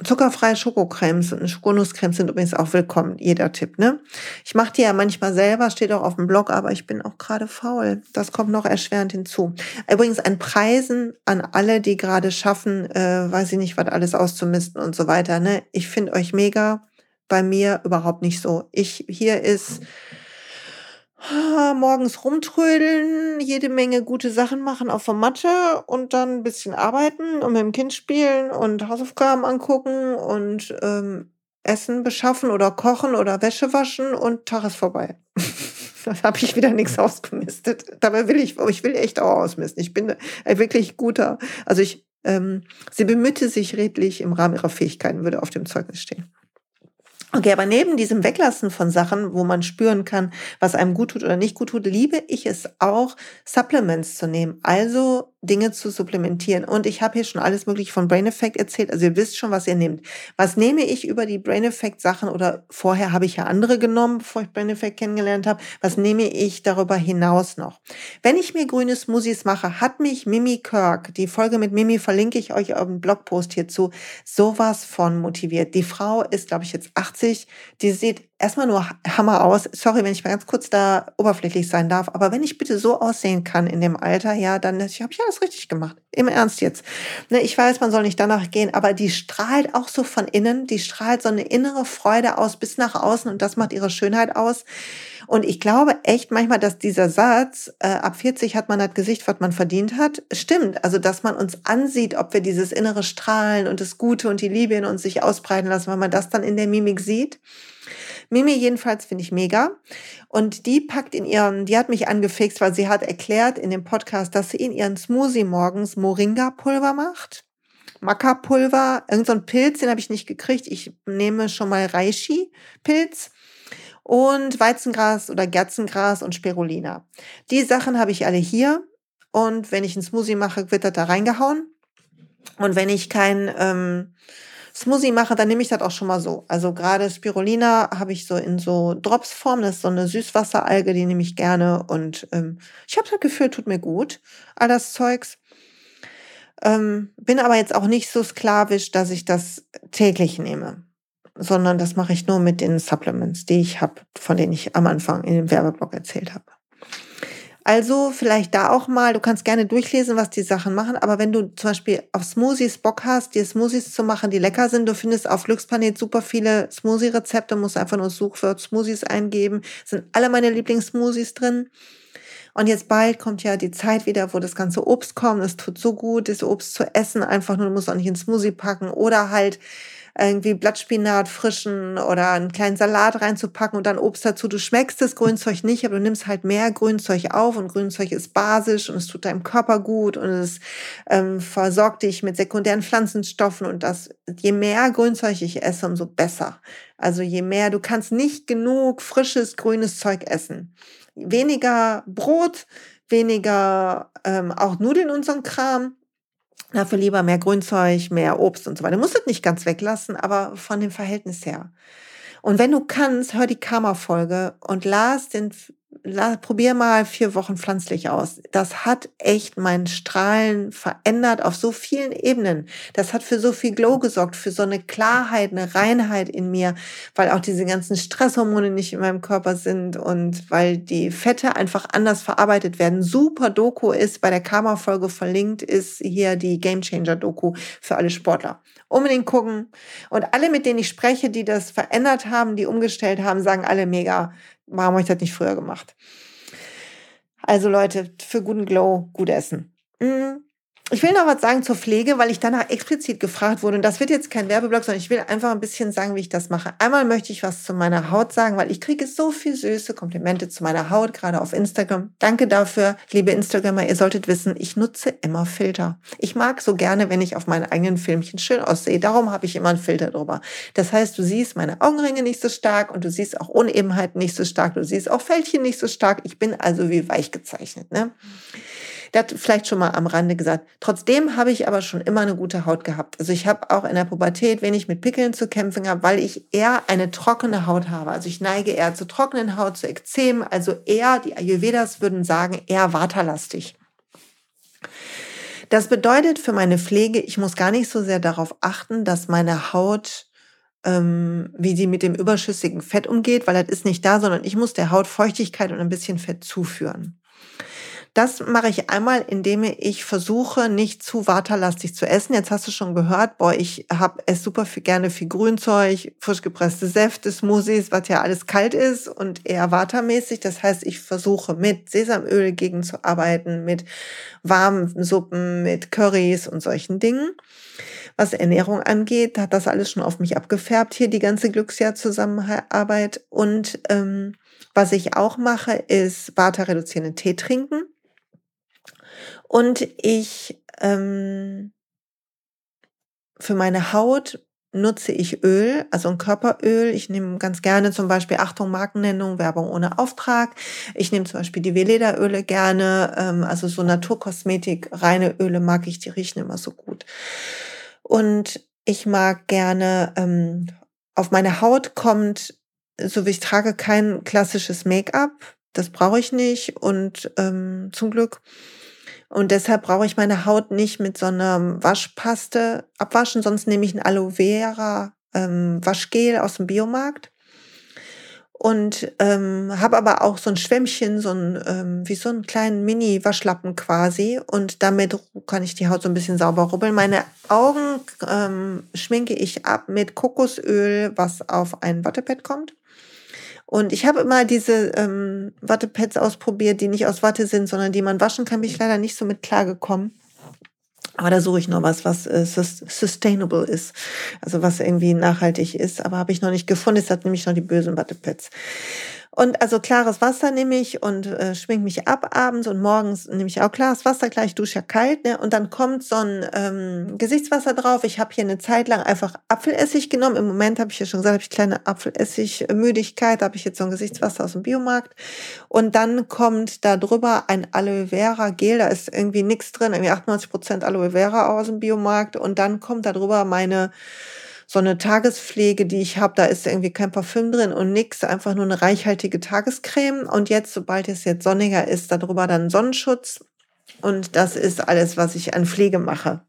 Zuckerfreie Schokocremes und Schokonusscremes sind übrigens auch willkommen, jeder Tipp, ne? Ich mache die ja manchmal selber, steht auch auf dem Blog, aber ich bin auch gerade faul. Das kommt noch erschwerend hinzu. Übrigens ein Preisen an alle, die gerade schaffen, äh, weiß ich nicht, was alles auszumisten und so weiter, ne? Ich finde euch mega, bei mir überhaupt nicht so. Ich, hier ist morgens rumtrödeln, jede Menge gute Sachen machen auf der Matte und dann ein bisschen arbeiten und mit dem Kind spielen und Hausaufgaben angucken und ähm, Essen beschaffen oder kochen oder Wäsche waschen und Tag ist vorbei. (laughs) das habe ich wieder nichts ausgemistet. Dabei will ich, ich will echt auch ausmisten. Ich bin ein wirklich guter, also ich, ähm, sie bemühte sich redlich im Rahmen ihrer Fähigkeiten, würde auf dem Zeugnis stehen. Okay, aber neben diesem Weglassen von Sachen, wo man spüren kann, was einem gut tut oder nicht gut tut, liebe ich es auch, Supplements zu nehmen. Also Dinge zu supplementieren. Und ich habe hier schon alles mögliche von Brain Effect erzählt. Also ihr wisst schon, was ihr nehmt. Was nehme ich über die Brain Effect Sachen oder vorher habe ich ja andere genommen, bevor ich Brain Effect kennengelernt habe. Was nehme ich darüber hinaus noch? Wenn ich mir grüne Smoothies mache, hat mich Mimi Kirk, die Folge mit Mimi verlinke ich euch auf dem Blogpost hierzu, sowas von motiviert. Die Frau ist, glaube ich, jetzt 80. Die sieht erstmal nur Hammer aus. Sorry, wenn ich mal ganz kurz da oberflächlich sein darf, aber wenn ich bitte so aussehen kann in dem Alter, ja, dann habe ich alles richtig gemacht. Im Ernst jetzt. Ne, ich weiß, man soll nicht danach gehen, aber die strahlt auch so von innen, die strahlt so eine innere Freude aus bis nach außen und das macht ihre Schönheit aus. Und ich glaube echt manchmal, dass dieser Satz, äh, ab 40 hat man das Gesicht, was man verdient hat, stimmt. Also, dass man uns ansieht, ob wir dieses innere Strahlen und das Gute und die Liebe in uns sich ausbreiten lassen, weil man das dann in der Mimik sieht. Mimi jedenfalls finde ich mega. Und die packt in ihren, die hat mich angefixt, weil sie hat erklärt in dem Podcast, dass sie in ihren Smoothie morgens Moringa-Pulver macht. Maca-Pulver, irgendein so Pilz, den habe ich nicht gekriegt. Ich nehme schon mal Reishi-Pilz und Weizengras oder Gerzengras und Spirulina. Die Sachen habe ich alle hier. Und wenn ich einen Smoothie mache, wird das da reingehauen. Und wenn ich kein ähm, Smoothie mache, dann nehme ich das auch schon mal so. Also gerade Spirulina habe ich so in so Dropsform, das ist so eine Süßwasseralge, die nehme ich gerne und ähm, ich habe das Gefühl, tut mir gut, all das Zeugs. Ähm, bin aber jetzt auch nicht so sklavisch, dass ich das täglich nehme, sondern das mache ich nur mit den Supplements, die ich habe, von denen ich am Anfang in dem Werbeblock erzählt habe. Also vielleicht da auch mal, du kannst gerne durchlesen, was die Sachen machen, aber wenn du zum Beispiel auf Smoothies Bock hast, dir Smoothies zu machen, die lecker sind, du findest auf Glücksplanet super viele Smoothie-Rezepte, musst einfach nur Suchwort Smoothies eingeben, sind alle meine Lieblingssmoothies drin. Und jetzt bald kommt ja die Zeit wieder, wo das ganze Obst kommt. Es tut so gut, das Obst zu essen, einfach nur, du musst auch nicht ins Smoothie packen oder halt irgendwie Blattspinat frischen oder einen kleinen Salat reinzupacken und dann Obst dazu. Du schmeckst das Grünzeug nicht, aber du nimmst halt mehr Grünzeug auf und Grünzeug ist basisch und es tut deinem Körper gut und es ähm, versorgt dich mit sekundären Pflanzenstoffen und das, je mehr Grünzeug ich esse, umso besser. Also je mehr, du kannst nicht genug frisches, grünes Zeug essen. Weniger Brot, weniger ähm, auch Nudeln und so ein Kram Dafür lieber mehr Grünzeug, mehr Obst und so weiter. Du musst es nicht ganz weglassen, aber von dem Verhältnis her. Und wenn du kannst, hör die Karma-Folge und las den probier mal vier Wochen pflanzlich aus. Das hat echt mein Strahlen verändert auf so vielen Ebenen. Das hat für so viel Glow gesorgt, für so eine Klarheit, eine Reinheit in mir, weil auch diese ganzen Stresshormone nicht in meinem Körper sind und weil die Fette einfach anders verarbeitet werden. Super Doku ist bei der Karma-Folge verlinkt, ist hier die Game Changer Doku für alle Sportler. Unbedingt gucken. Und alle, mit denen ich spreche, die das verändert haben, die umgestellt haben, sagen alle mega Warum habe ich das nicht früher gemacht? Also Leute, für guten Glow gut essen. Mhm. Ich will noch was sagen zur Pflege, weil ich danach explizit gefragt wurde. Und das wird jetzt kein Werbeblock, sondern ich will einfach ein bisschen sagen, wie ich das mache. Einmal möchte ich was zu meiner Haut sagen, weil ich kriege so viel süße Komplimente zu meiner Haut, gerade auf Instagram. Danke dafür, liebe Instagrammer. Ihr solltet wissen, ich nutze immer Filter. Ich mag so gerne, wenn ich auf meinen eigenen Filmchen schön aussehe. Darum habe ich immer einen Filter drüber. Das heißt, du siehst meine Augenringe nicht so stark und du siehst auch Unebenheiten nicht so stark. Du siehst auch Fältchen nicht so stark. Ich bin also wie weich gezeichnet. Ne? Der hat vielleicht schon mal am Rande gesagt. Trotzdem habe ich aber schon immer eine gute Haut gehabt. Also ich habe auch in der Pubertät wenig mit Pickeln zu kämpfen gehabt, weil ich eher eine trockene Haut habe. Also ich neige eher zur trockenen Haut, zu Ekzem. Also eher, die Ayurvedas würden sagen, eher waterlastig. Das bedeutet für meine Pflege, ich muss gar nicht so sehr darauf achten, dass meine Haut ähm, wie sie mit dem überschüssigen Fett umgeht, weil das ist nicht da, sondern ich muss der Haut Feuchtigkeit und ein bisschen Fett zuführen. Das mache ich einmal, indem ich versuche, nicht zu waterlastig zu essen. Jetzt hast du schon gehört, boah, ich habe es super viel, gerne viel Grünzeug, frisch gepresste Säfte, Smoothies, was ja alles kalt ist und eher watermäßig. Das heißt, ich versuche mit Sesamöl gegenzuarbeiten, mit warmen Suppen, mit Currys und solchen Dingen. Was Ernährung angeht, hat das alles schon auf mich abgefärbt, hier die ganze Glücksjahr-Zusammenarbeit. Und ähm, was ich auch mache, ist Vata reduzierenden Tee trinken. Und ich ähm, für meine Haut nutze ich Öl, also ein Körperöl. Ich nehme ganz gerne zum Beispiel, Achtung, Markennennung, Werbung ohne Auftrag. Ich nehme zum Beispiel die Veleda-Öle gerne, ähm, also so Naturkosmetik, reine Öle mag ich, die riechen immer so gut. Und ich mag gerne, ähm, auf meine Haut kommt, so wie ich trage, kein klassisches Make-up. Das brauche ich nicht und ähm, zum Glück. Und deshalb brauche ich meine Haut nicht mit so einer Waschpaste abwaschen, sonst nehme ich ein Aloe Vera ähm, Waschgel aus dem Biomarkt. Und ähm, habe aber auch so ein Schwämmchen, so ein, ähm, wie so einen kleinen Mini-Waschlappen quasi. Und damit kann ich die Haut so ein bisschen sauber rubbeln. Meine Augen ähm, schminke ich ab mit Kokosöl, was auf ein Wattepad kommt. Und ich habe immer diese ähm, Wattepads ausprobiert, die nicht aus Watte sind, sondern die man waschen kann. Bin ich leider nicht so mit klargekommen. Aber da suche ich noch was, was äh, sustainable ist. Also was irgendwie nachhaltig ist. Aber habe ich noch nicht gefunden. Es hat nämlich noch die bösen Wattepads. Und also klares Wasser nehme ich und äh, schmink mich ab abends und morgens nehme ich auch klares Wasser, gleich dusche ja kalt. Ne? Und dann kommt so ein ähm, Gesichtswasser drauf. Ich habe hier eine Zeit lang einfach Apfelessig genommen. Im Moment habe ich ja schon gesagt, habe ich kleine Apfelessigmüdigkeit. Habe ich jetzt so ein Gesichtswasser aus dem Biomarkt. Und dann kommt da drüber ein Aloe Vera Gel. Da ist irgendwie nichts drin, irgendwie 98 Prozent Aloe Vera aus dem Biomarkt. Und dann kommt da drüber meine so eine Tagespflege, die ich habe, da ist irgendwie kein Parfüm drin und nix, einfach nur eine reichhaltige Tagescreme. Und jetzt, sobald es jetzt sonniger ist, darüber dann Sonnenschutz. Und das ist alles, was ich an Pflege mache.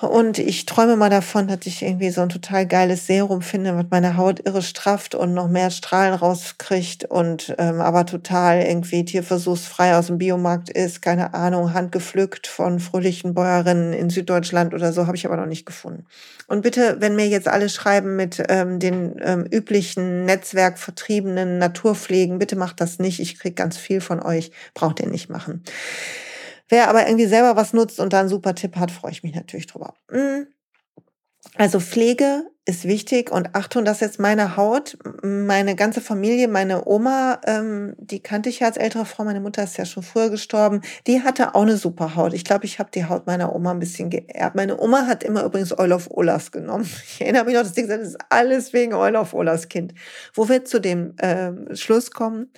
Und ich träume mal davon, dass ich irgendwie so ein total geiles Serum finde, was meine Haut irre strafft und noch mehr Strahlen rauskriegt und ähm, aber total irgendwie tierversuchsfrei aus dem Biomarkt ist. Keine Ahnung, handgepflückt von fröhlichen Bäuerinnen in Süddeutschland oder so, habe ich aber noch nicht gefunden. Und bitte, wenn mir jetzt alle schreiben mit ähm, den ähm, üblichen Netzwerkvertriebenen Naturpflegen, bitte macht das nicht. Ich krieg ganz viel von euch, braucht ihr nicht machen. Wer aber irgendwie selber was nutzt und da einen super Tipp hat, freue ich mich natürlich drüber. Mm. Also Pflege ist wichtig und Achtung, das ist jetzt meine Haut, meine ganze Familie, meine Oma, ähm, die kannte ich ja als ältere Frau, meine Mutter ist ja schon früher gestorben, die hatte auch eine super Haut. Ich glaube, ich habe die Haut meiner Oma ein bisschen geerbt. Meine Oma hat immer übrigens Oil of Olas genommen. (laughs) Ich erinnere mich noch, das Ding das ist alles wegen Oil of Olas Kind. Wo wir zu dem äh, Schluss kommen,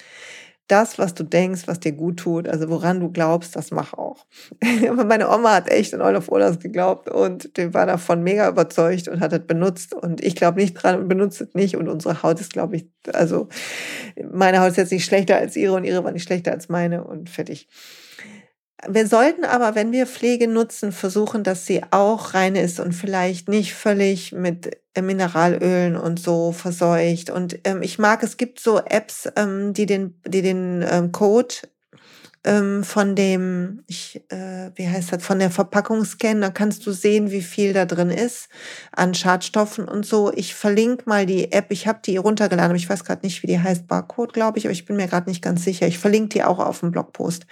das, was du denkst, was dir gut tut, also woran du glaubst, das mach auch. (laughs) Meine Oma hat echt an Olaf Olas geglaubt und den war davon mega überzeugt und hat es benutzt. Und ich glaube nicht dran und benutze es nicht. Und unsere Haut ist, glaube ich, also meine Haut ist jetzt nicht schlechter als ihre und ihre war nicht schlechter als meine und fertig. Wir sollten aber, wenn wir Pflege nutzen, versuchen, dass sie auch rein ist und vielleicht nicht völlig mit äh, Mineralölen und so verseucht. Und ähm, ich mag, es gibt so Apps, ähm, die den, die den ähm, Code ähm, von dem, ich, äh, wie heißt das, von der Verpackung scannen, da kannst du sehen, wie viel da drin ist an Schadstoffen und so. Ich verlinke mal die App, ich habe die runtergeladen, aber ich weiß gerade nicht, wie die heißt, Barcode, glaube ich, aber ich bin mir gerade nicht ganz sicher. Ich verlinke die auch auf dem Blogpost.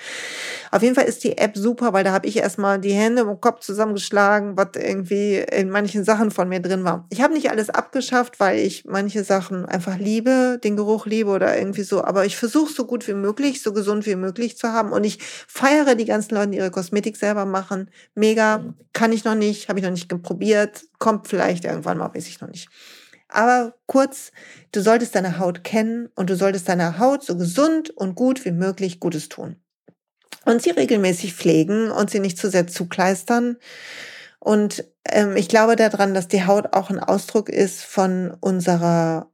Auf jeden Fall ist die App super, weil da habe ich erstmal die Hände im Kopf zusammengeschlagen, was irgendwie in manchen Sachen von mir drin war. Ich habe nicht alles abgeschafft, weil ich manche Sachen einfach liebe, den Geruch liebe oder irgendwie so, aber ich versuche so gut wie möglich, so gesund wie möglich zu haben haben. Und ich feiere die ganzen Leute, die ihre Kosmetik selber machen. Mega, mhm. kann ich noch nicht, habe ich noch nicht probiert, kommt vielleicht irgendwann mal, weiß ich noch nicht. Aber kurz, du solltest deine Haut kennen und du solltest deiner Haut so gesund und gut wie möglich Gutes tun. Und sie regelmäßig pflegen und sie nicht zu sehr zukleistern. Und ähm, ich glaube daran, dass die Haut auch ein Ausdruck ist von unserer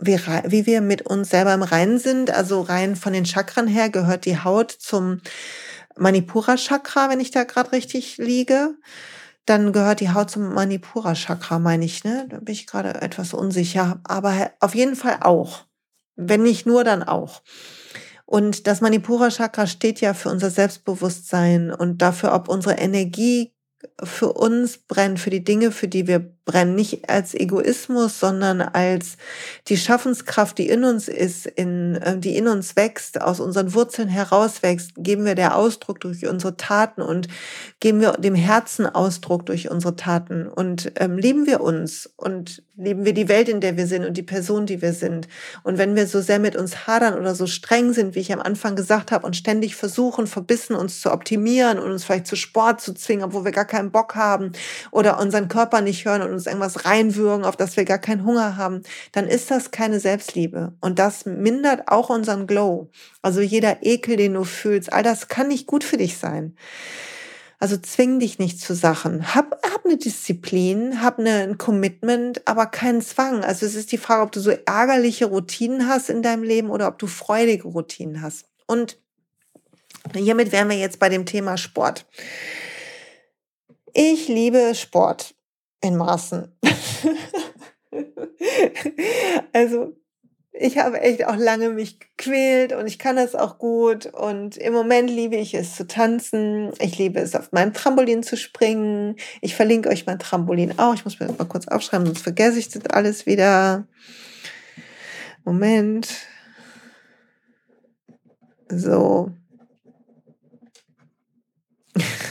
wie, wie wir mit uns selber im Reinen sind. Also rein von den Chakren her gehört die Haut zum Manipura Chakra, wenn ich da gerade richtig liege. Dann gehört die Haut zum Manipura Chakra, meine ich, ne? Da bin ich gerade etwas unsicher, aber auf jeden Fall auch. Wenn nicht nur, dann auch. Und das Manipura Chakra steht ja für unser Selbstbewusstsein und dafür, ob unsere Energie für uns brennt, für die Dinge, für die wir brennen, nicht als Egoismus, sondern als die Schaffenskraft, die in uns ist, in, äh, die in uns wächst, aus unseren Wurzeln herauswächst, geben wir der Ausdruck durch unsere Taten und geben wir dem Herzen Ausdruck durch unsere Taten und ähm, lieben wir uns und lieben wir die Welt, in der wir sind und die Person, die wir sind. Und wenn wir so sehr mit uns hadern oder so streng sind, wie ich am Anfang gesagt habe, und ständig versuchen, verbissen uns zu optimieren und uns vielleicht zu Sport zu zwingen, obwohl wir gar keinen Bock haben oder unseren Körper nicht hören und uns irgendwas reinwürgen, auf das wir gar keinen Hunger haben, dann ist das keine Selbstliebe. Und das mindert auch unseren Glow. Also jeder Ekel, den du fühlst, all das kann nicht gut für dich sein. Also zwing dich nicht zu Sachen. Hab, hab eine Disziplin, hab eine, ein Commitment, aber keinen Zwang. Also es ist die Frage, ob du so ärgerliche Routinen hast in deinem Leben oder ob du freudige Routinen hast. Und hiermit wären wir jetzt bei dem Thema Sport. Ich liebe Sport in Maßen. (laughs) also ich habe echt auch lange mich gequält und ich kann das auch gut und im Moment liebe ich es zu tanzen. Ich liebe es auf meinem Trampolin zu springen. Ich verlinke euch mein Trampolin auch. Ich muss mir das mal kurz aufschreiben, sonst vergesse ich das alles wieder. Moment. So.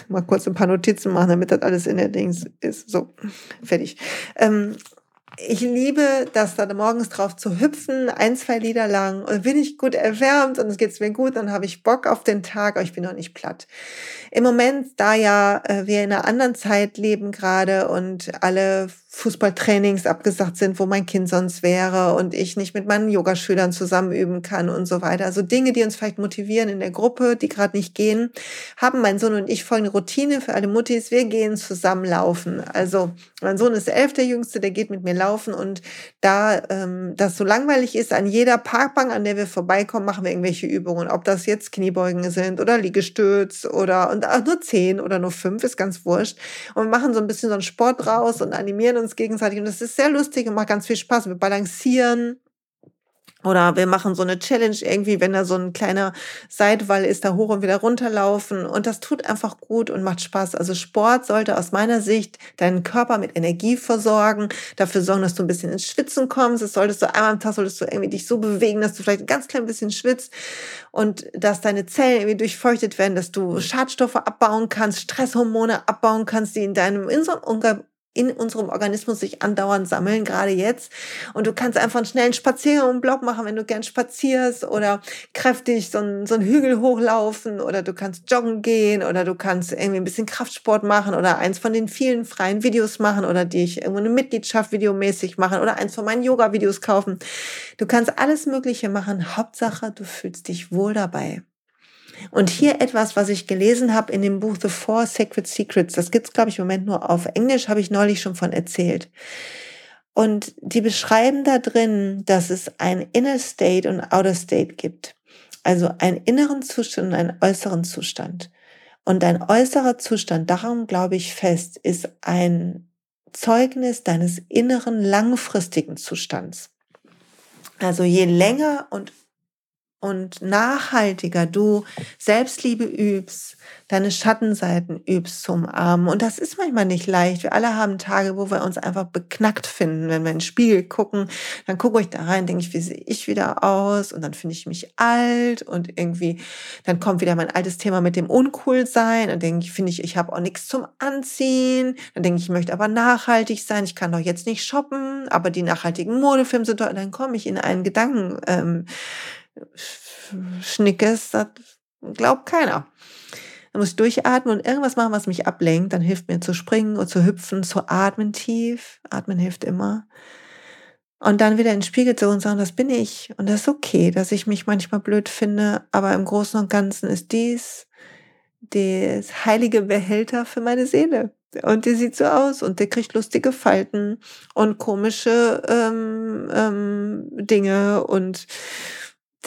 Mal kurz ein paar Notizen machen, damit das alles in der Dings ist. So, fertig. Ähm, ich liebe das da morgens drauf zu hüpfen, ein, zwei Lieder lang und bin ich gut erwärmt und es geht mir gut, dann habe ich Bock auf den Tag, aber ich bin noch nicht platt. Im Moment, da ja äh, wir in einer anderen Zeit leben gerade und alle Fußballtrainings abgesagt sind, wo mein Kind sonst wäre und ich nicht mit meinen Yogaschülern zusammen üben kann und so weiter. Also Dinge, die uns vielleicht motivieren in der Gruppe, die gerade nicht gehen, haben mein Sohn und ich folgende Routine für alle Muttis. Wir gehen zusammen laufen. Also mein Sohn ist elf, der Jüngste, der geht mit mir laufen und da ähm, das so langweilig ist, an jeder Parkbank, an der wir vorbeikommen, machen wir irgendwelche Übungen. Ob das jetzt Kniebeugen sind oder Liegestütz oder und nur zehn oder nur fünf, ist ganz wurscht. Und wir machen so ein bisschen so einen Sport draus und animieren uns gegenseitig. Und das ist sehr lustig und macht ganz viel Spaß. Wir balancieren oder wir machen so eine Challenge irgendwie, wenn da so ein kleiner Seitwall ist, da hoch und wieder runterlaufen. Und das tut einfach gut und macht Spaß. Also Sport sollte aus meiner Sicht deinen Körper mit Energie versorgen, dafür sorgen, dass du ein bisschen ins Schwitzen kommst. Das solltest du einmal am Tag, solltest du irgendwie dich so bewegen, dass du vielleicht ein ganz klein bisschen schwitzt und dass deine Zellen irgendwie durchfeuchtet werden, dass du Schadstoffe abbauen kannst, Stresshormone abbauen kannst, die in deinem in unserem Organismus sich andauernd sammeln, gerade jetzt. Und du kannst einfach einen schnellen Spaziergang im Block machen, wenn du gern spazierst oder kräftig so einen, so einen Hügel hochlaufen oder du kannst joggen gehen oder du kannst irgendwie ein bisschen Kraftsport machen oder eins von den vielen freien Videos machen oder dich irgendwo eine Mitgliedschaft videomäßig machen oder eins von meinen Yoga-Videos kaufen. Du kannst alles Mögliche machen. Hauptsache, du fühlst dich wohl dabei. Und hier etwas, was ich gelesen habe in dem Buch The Four Sacred Secrets. Das gibt's glaube ich, im Moment nur auf Englisch, habe ich neulich schon von erzählt. Und die beschreiben da drin, dass es ein Inner State und Outer State gibt. Also einen inneren Zustand und einen äußeren Zustand. Und dein äußerer Zustand, daran glaube ich fest, ist ein Zeugnis deines inneren langfristigen Zustands. Also je länger und und nachhaltiger du Selbstliebe übst, deine Schattenseiten übst zum Armen. Und das ist manchmal nicht leicht. Wir alle haben Tage, wo wir uns einfach beknackt finden. Wenn wir in den Spiegel gucken, dann gucke ich da rein, denke ich, wie sehe ich wieder aus? Und dann finde ich mich alt und irgendwie, dann kommt wieder mein altes Thema mit dem Uncoolsein. Und denke ich, finde ich, ich habe auch nichts zum Anziehen. Dann denke ich, ich möchte aber nachhaltig sein. Ich kann doch jetzt nicht shoppen, aber die nachhaltigen Modefilme sind dort. Dann komme ich in einen Gedanken, ähm, Schnickes, das glaubt keiner. Dann muss ich durchatmen und irgendwas machen, was mich ablenkt. Dann hilft mir zu springen oder zu hüpfen, zu atmen tief. Atmen hilft immer. Und dann wieder in den Spiegel zu und sagen, das bin ich. Und das ist okay, dass ich mich manchmal blöd finde. Aber im Großen und Ganzen ist dies das heilige Behälter für meine Seele. Und die sieht so aus und der kriegt lustige Falten und komische ähm, ähm, Dinge und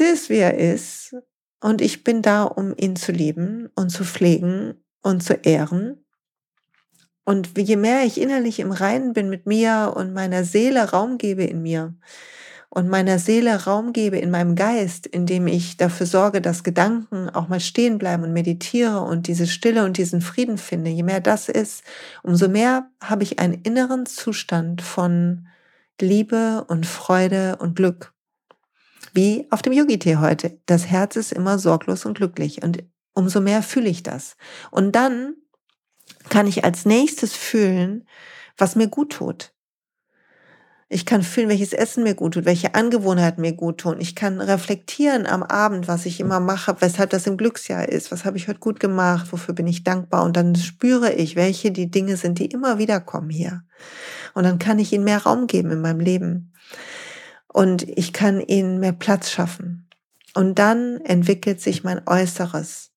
ist, wie er ist. Und ich bin da, um ihn zu lieben und zu pflegen und zu ehren. Und je mehr ich innerlich im Reinen bin mit mir und meiner Seele Raum gebe in mir, und meiner Seele Raum gebe in meinem Geist, indem ich dafür sorge, dass Gedanken auch mal stehen bleiben und meditiere und diese Stille und diesen Frieden finde, je mehr das ist, umso mehr habe ich einen inneren Zustand von Liebe und Freude und Glück. Wie auf dem Yogi-Tee heute. Das Herz ist immer sorglos und glücklich. Und umso mehr fühle ich das. Und dann kann ich als nächstes fühlen, was mir gut tut. Ich kann fühlen, welches Essen mir gut tut, welche Angewohnheiten mir gut tun. Ich kann reflektieren am Abend, was ich immer mache, weshalb das im Glücksjahr ist. Was habe ich heute gut gemacht? Wofür bin ich dankbar? Und dann spüre ich, welche die Dinge sind, die immer wieder kommen hier. Und dann kann ich ihnen mehr Raum geben in meinem Leben und ich kann ihnen mehr Platz schaffen. Und dann entwickelt sich mein Äußeres,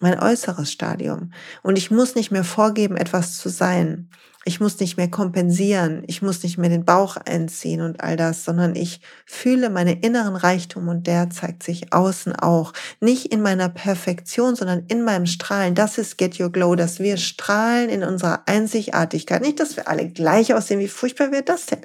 mein äußeres Stadium. Und ich muss nicht mehr vorgeben, etwas zu sein. Ich muss nicht mehr kompensieren, ich muss nicht mehr den Bauch einziehen und all das, sondern ich fühle meine inneren Reichtum und der zeigt sich außen auch. Nicht in meiner Perfektion, sondern in meinem Strahlen. Das ist Get Your Glow, dass wir strahlen in unserer Einzigartigkeit. Nicht, dass wir alle gleich aussehen, wie furchtbar wäre das denn,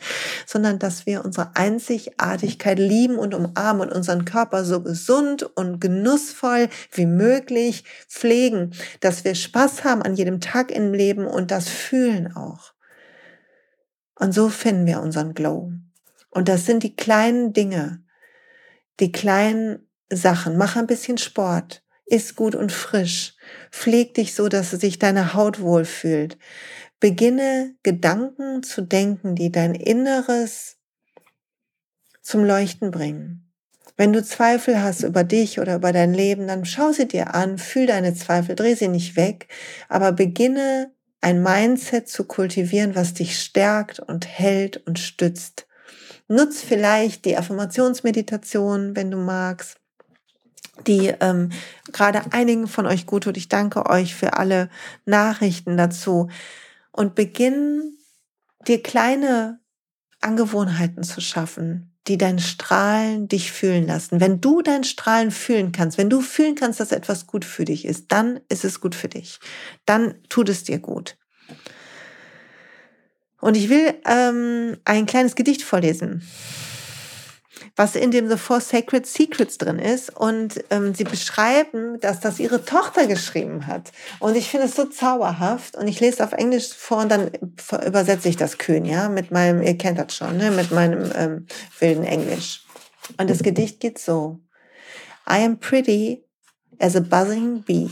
sondern dass wir unsere Einzigartigkeit lieben und umarmen und unseren Körper so gesund und genussvoll wie möglich pflegen, dass wir Spaß haben an jedem Tag im Leben und das fühlen auch. Und so finden wir unseren Glow. Und das sind die kleinen Dinge, die kleinen Sachen. Mach ein bisschen Sport, iss gut und frisch, pfleg dich so, dass sich deine Haut wohlfühlt. Beginne Gedanken zu denken, die dein Inneres zum Leuchten bringen. Wenn du Zweifel hast über dich oder über dein Leben, dann schau sie dir an, fühl deine Zweifel, dreh sie nicht weg, aber beginne ein Mindset zu kultivieren, was dich stärkt und hält und stützt. Nutz vielleicht die Affirmationsmeditation, wenn du magst, die ähm, gerade einigen von euch gut tut. Ich danke euch für alle Nachrichten dazu. Und beginn dir kleine Angewohnheiten zu schaffen, die dein Strahlen dich fühlen lassen. Wenn du dein Strahlen fühlen kannst, wenn du fühlen kannst, dass etwas gut für dich ist, dann ist es gut für dich. Dann tut es dir gut. Und ich will ähm, ein kleines Gedicht vorlesen was in dem The Four Sacred Secrets drin ist. Und ähm, sie beschreiben, dass das ihre Tochter geschrieben hat. Und ich finde es so zauberhaft. Und ich lese auf Englisch vor und dann übersetze ich das kühn, ja, mit meinem, ihr kennt das schon, ne, mit meinem ähm, wilden Englisch. Und das Gedicht geht so. I am pretty as a buzzing bee.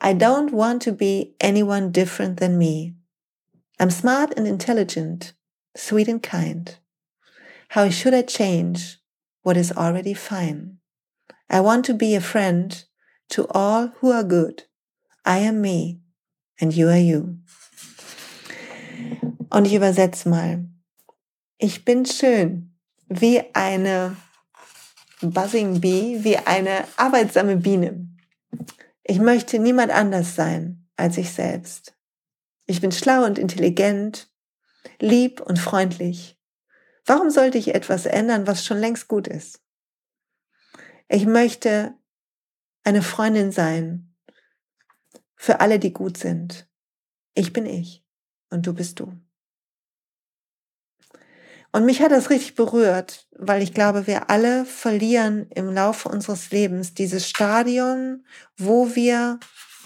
I don't want to be anyone different than me. I'm smart and intelligent, sweet and kind. How should I change what is already fine? I want to be a friend to all who are good. I am me and you are you. Und ich übersetze mal. Ich bin schön wie eine Buzzing Bee, wie eine arbeitsame Biene. Ich möchte niemand anders sein als ich selbst. Ich bin schlau und intelligent, lieb und freundlich. Warum sollte ich etwas ändern, was schon längst gut ist? Ich möchte eine Freundin sein für alle, die gut sind. Ich bin ich und du bist du. Und mich hat das richtig berührt, weil ich glaube, wir alle verlieren im Laufe unseres Lebens dieses Stadion, wo wir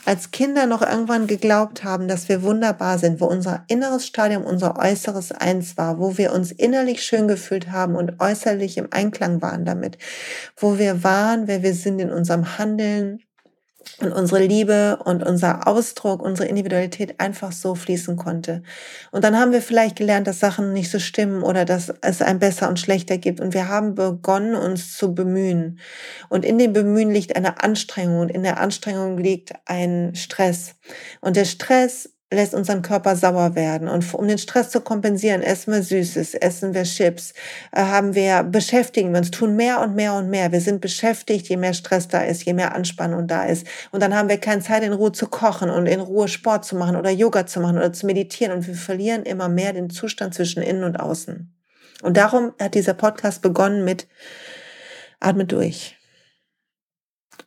als Kinder noch irgendwann geglaubt haben, dass wir wunderbar sind, wo unser inneres Stadium unser äußeres Eins war, wo wir uns innerlich schön gefühlt haben und äußerlich im Einklang waren damit, wo wir waren, wer wir sind in unserem Handeln, und unsere Liebe und unser Ausdruck, unsere Individualität einfach so fließen konnte. Und dann haben wir vielleicht gelernt, dass Sachen nicht so stimmen oder dass es ein besser und schlechter gibt. Und wir haben begonnen, uns zu bemühen. Und in dem Bemühen liegt eine Anstrengung und in der Anstrengung liegt ein Stress. Und der Stress lässt unseren Körper sauer werden. Und um den Stress zu kompensieren, essen wir Süßes, essen wir Chips, äh, haben wir, beschäftigen wir uns, tun mehr und mehr und mehr. Wir sind beschäftigt, je mehr Stress da ist, je mehr Anspannung da ist. Und dann haben wir keine Zeit, in Ruhe zu kochen und in Ruhe Sport zu machen oder Yoga zu machen oder zu meditieren. Und wir verlieren immer mehr den Zustand zwischen innen und außen. Und darum hat dieser Podcast begonnen mit Atme durch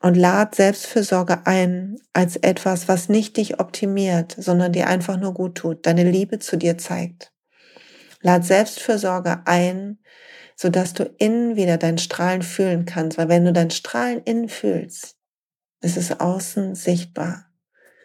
und lad Selbstfürsorge ein als etwas, was nicht dich optimiert, sondern dir einfach nur gut tut, deine Liebe zu dir zeigt. Lad Selbstfürsorge ein, sodass du innen wieder dein Strahlen fühlen kannst, weil wenn du dein Strahlen innen fühlst, ist es außen sichtbar.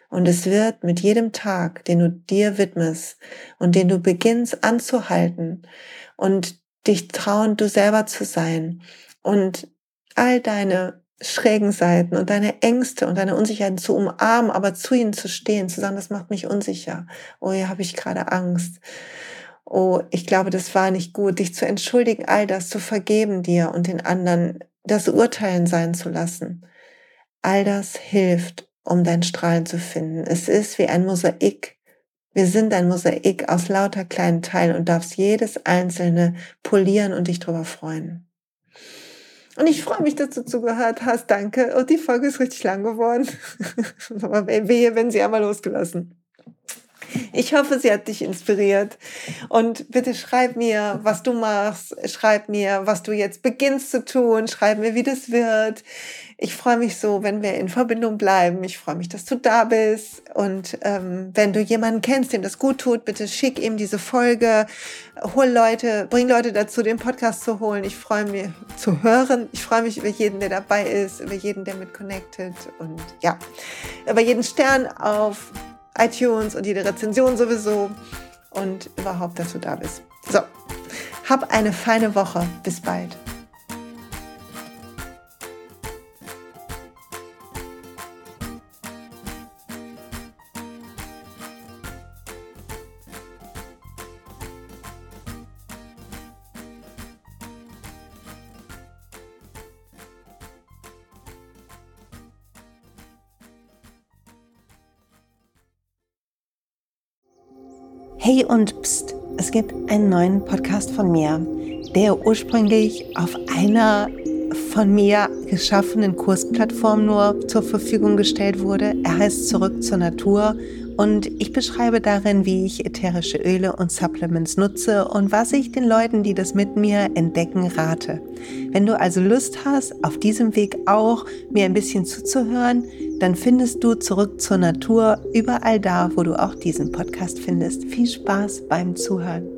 Und es wird mit jedem Tag, den du dir widmest und den du beginnst anzuhalten und dich trauen, du selber zu sein und all deine schrägen Seiten und deine Ängste und deine Unsicherheiten zu umarmen, aber zu ihnen zu stehen, zu sagen, das macht mich unsicher. Oh, hier habe ich gerade Angst. Oh, ich glaube, das war nicht gut. Dich zu entschuldigen, all das zu vergeben dir und den anderen, das Urteilen sein zu lassen. All das hilft, um dein Strahlen zu finden. Es ist wie ein Mosaik. Wir sind ein Mosaik aus lauter kleinen Teilen und darfst jedes einzelne polieren und dich darüber freuen. Und ich freue mich, dass du zugehört hast. Danke. Und die Folge ist richtig lang geworden. Aber (laughs) wehe, wenn sie einmal losgelassen. Ich hoffe, sie hat dich inspiriert. Und bitte schreib mir, was du machst. Schreib mir, was du jetzt beginnst zu tun. Schreib mir, wie das wird. Ich freue mich so, wenn wir in Verbindung bleiben. Ich freue mich, dass du da bist. Und ähm, wenn du jemanden kennst, dem das gut tut, bitte schick ihm diese Folge. Hol Leute, bring Leute dazu, den Podcast zu holen. Ich freue mich zu hören. Ich freue mich über jeden, der dabei ist, über jeden, der mit connected und ja, über jeden Stern auf iTunes und jede Rezension sowieso und überhaupt, dass du da bist. So, hab eine feine Woche. Bis bald. Hey und pst, es gibt einen neuen Podcast von mir, der ursprünglich auf einer von mir geschaffenen Kursplattform nur zur Verfügung gestellt wurde. Er heißt Zurück zur Natur und ich beschreibe darin, wie ich ätherische Öle und Supplements nutze und was ich den Leuten, die das mit mir entdecken, rate. Wenn du also Lust hast, auf diesem Weg auch mir ein bisschen zuzuhören, dann findest du zurück zur Natur überall da, wo du auch diesen Podcast findest. Viel Spaß beim Zuhören.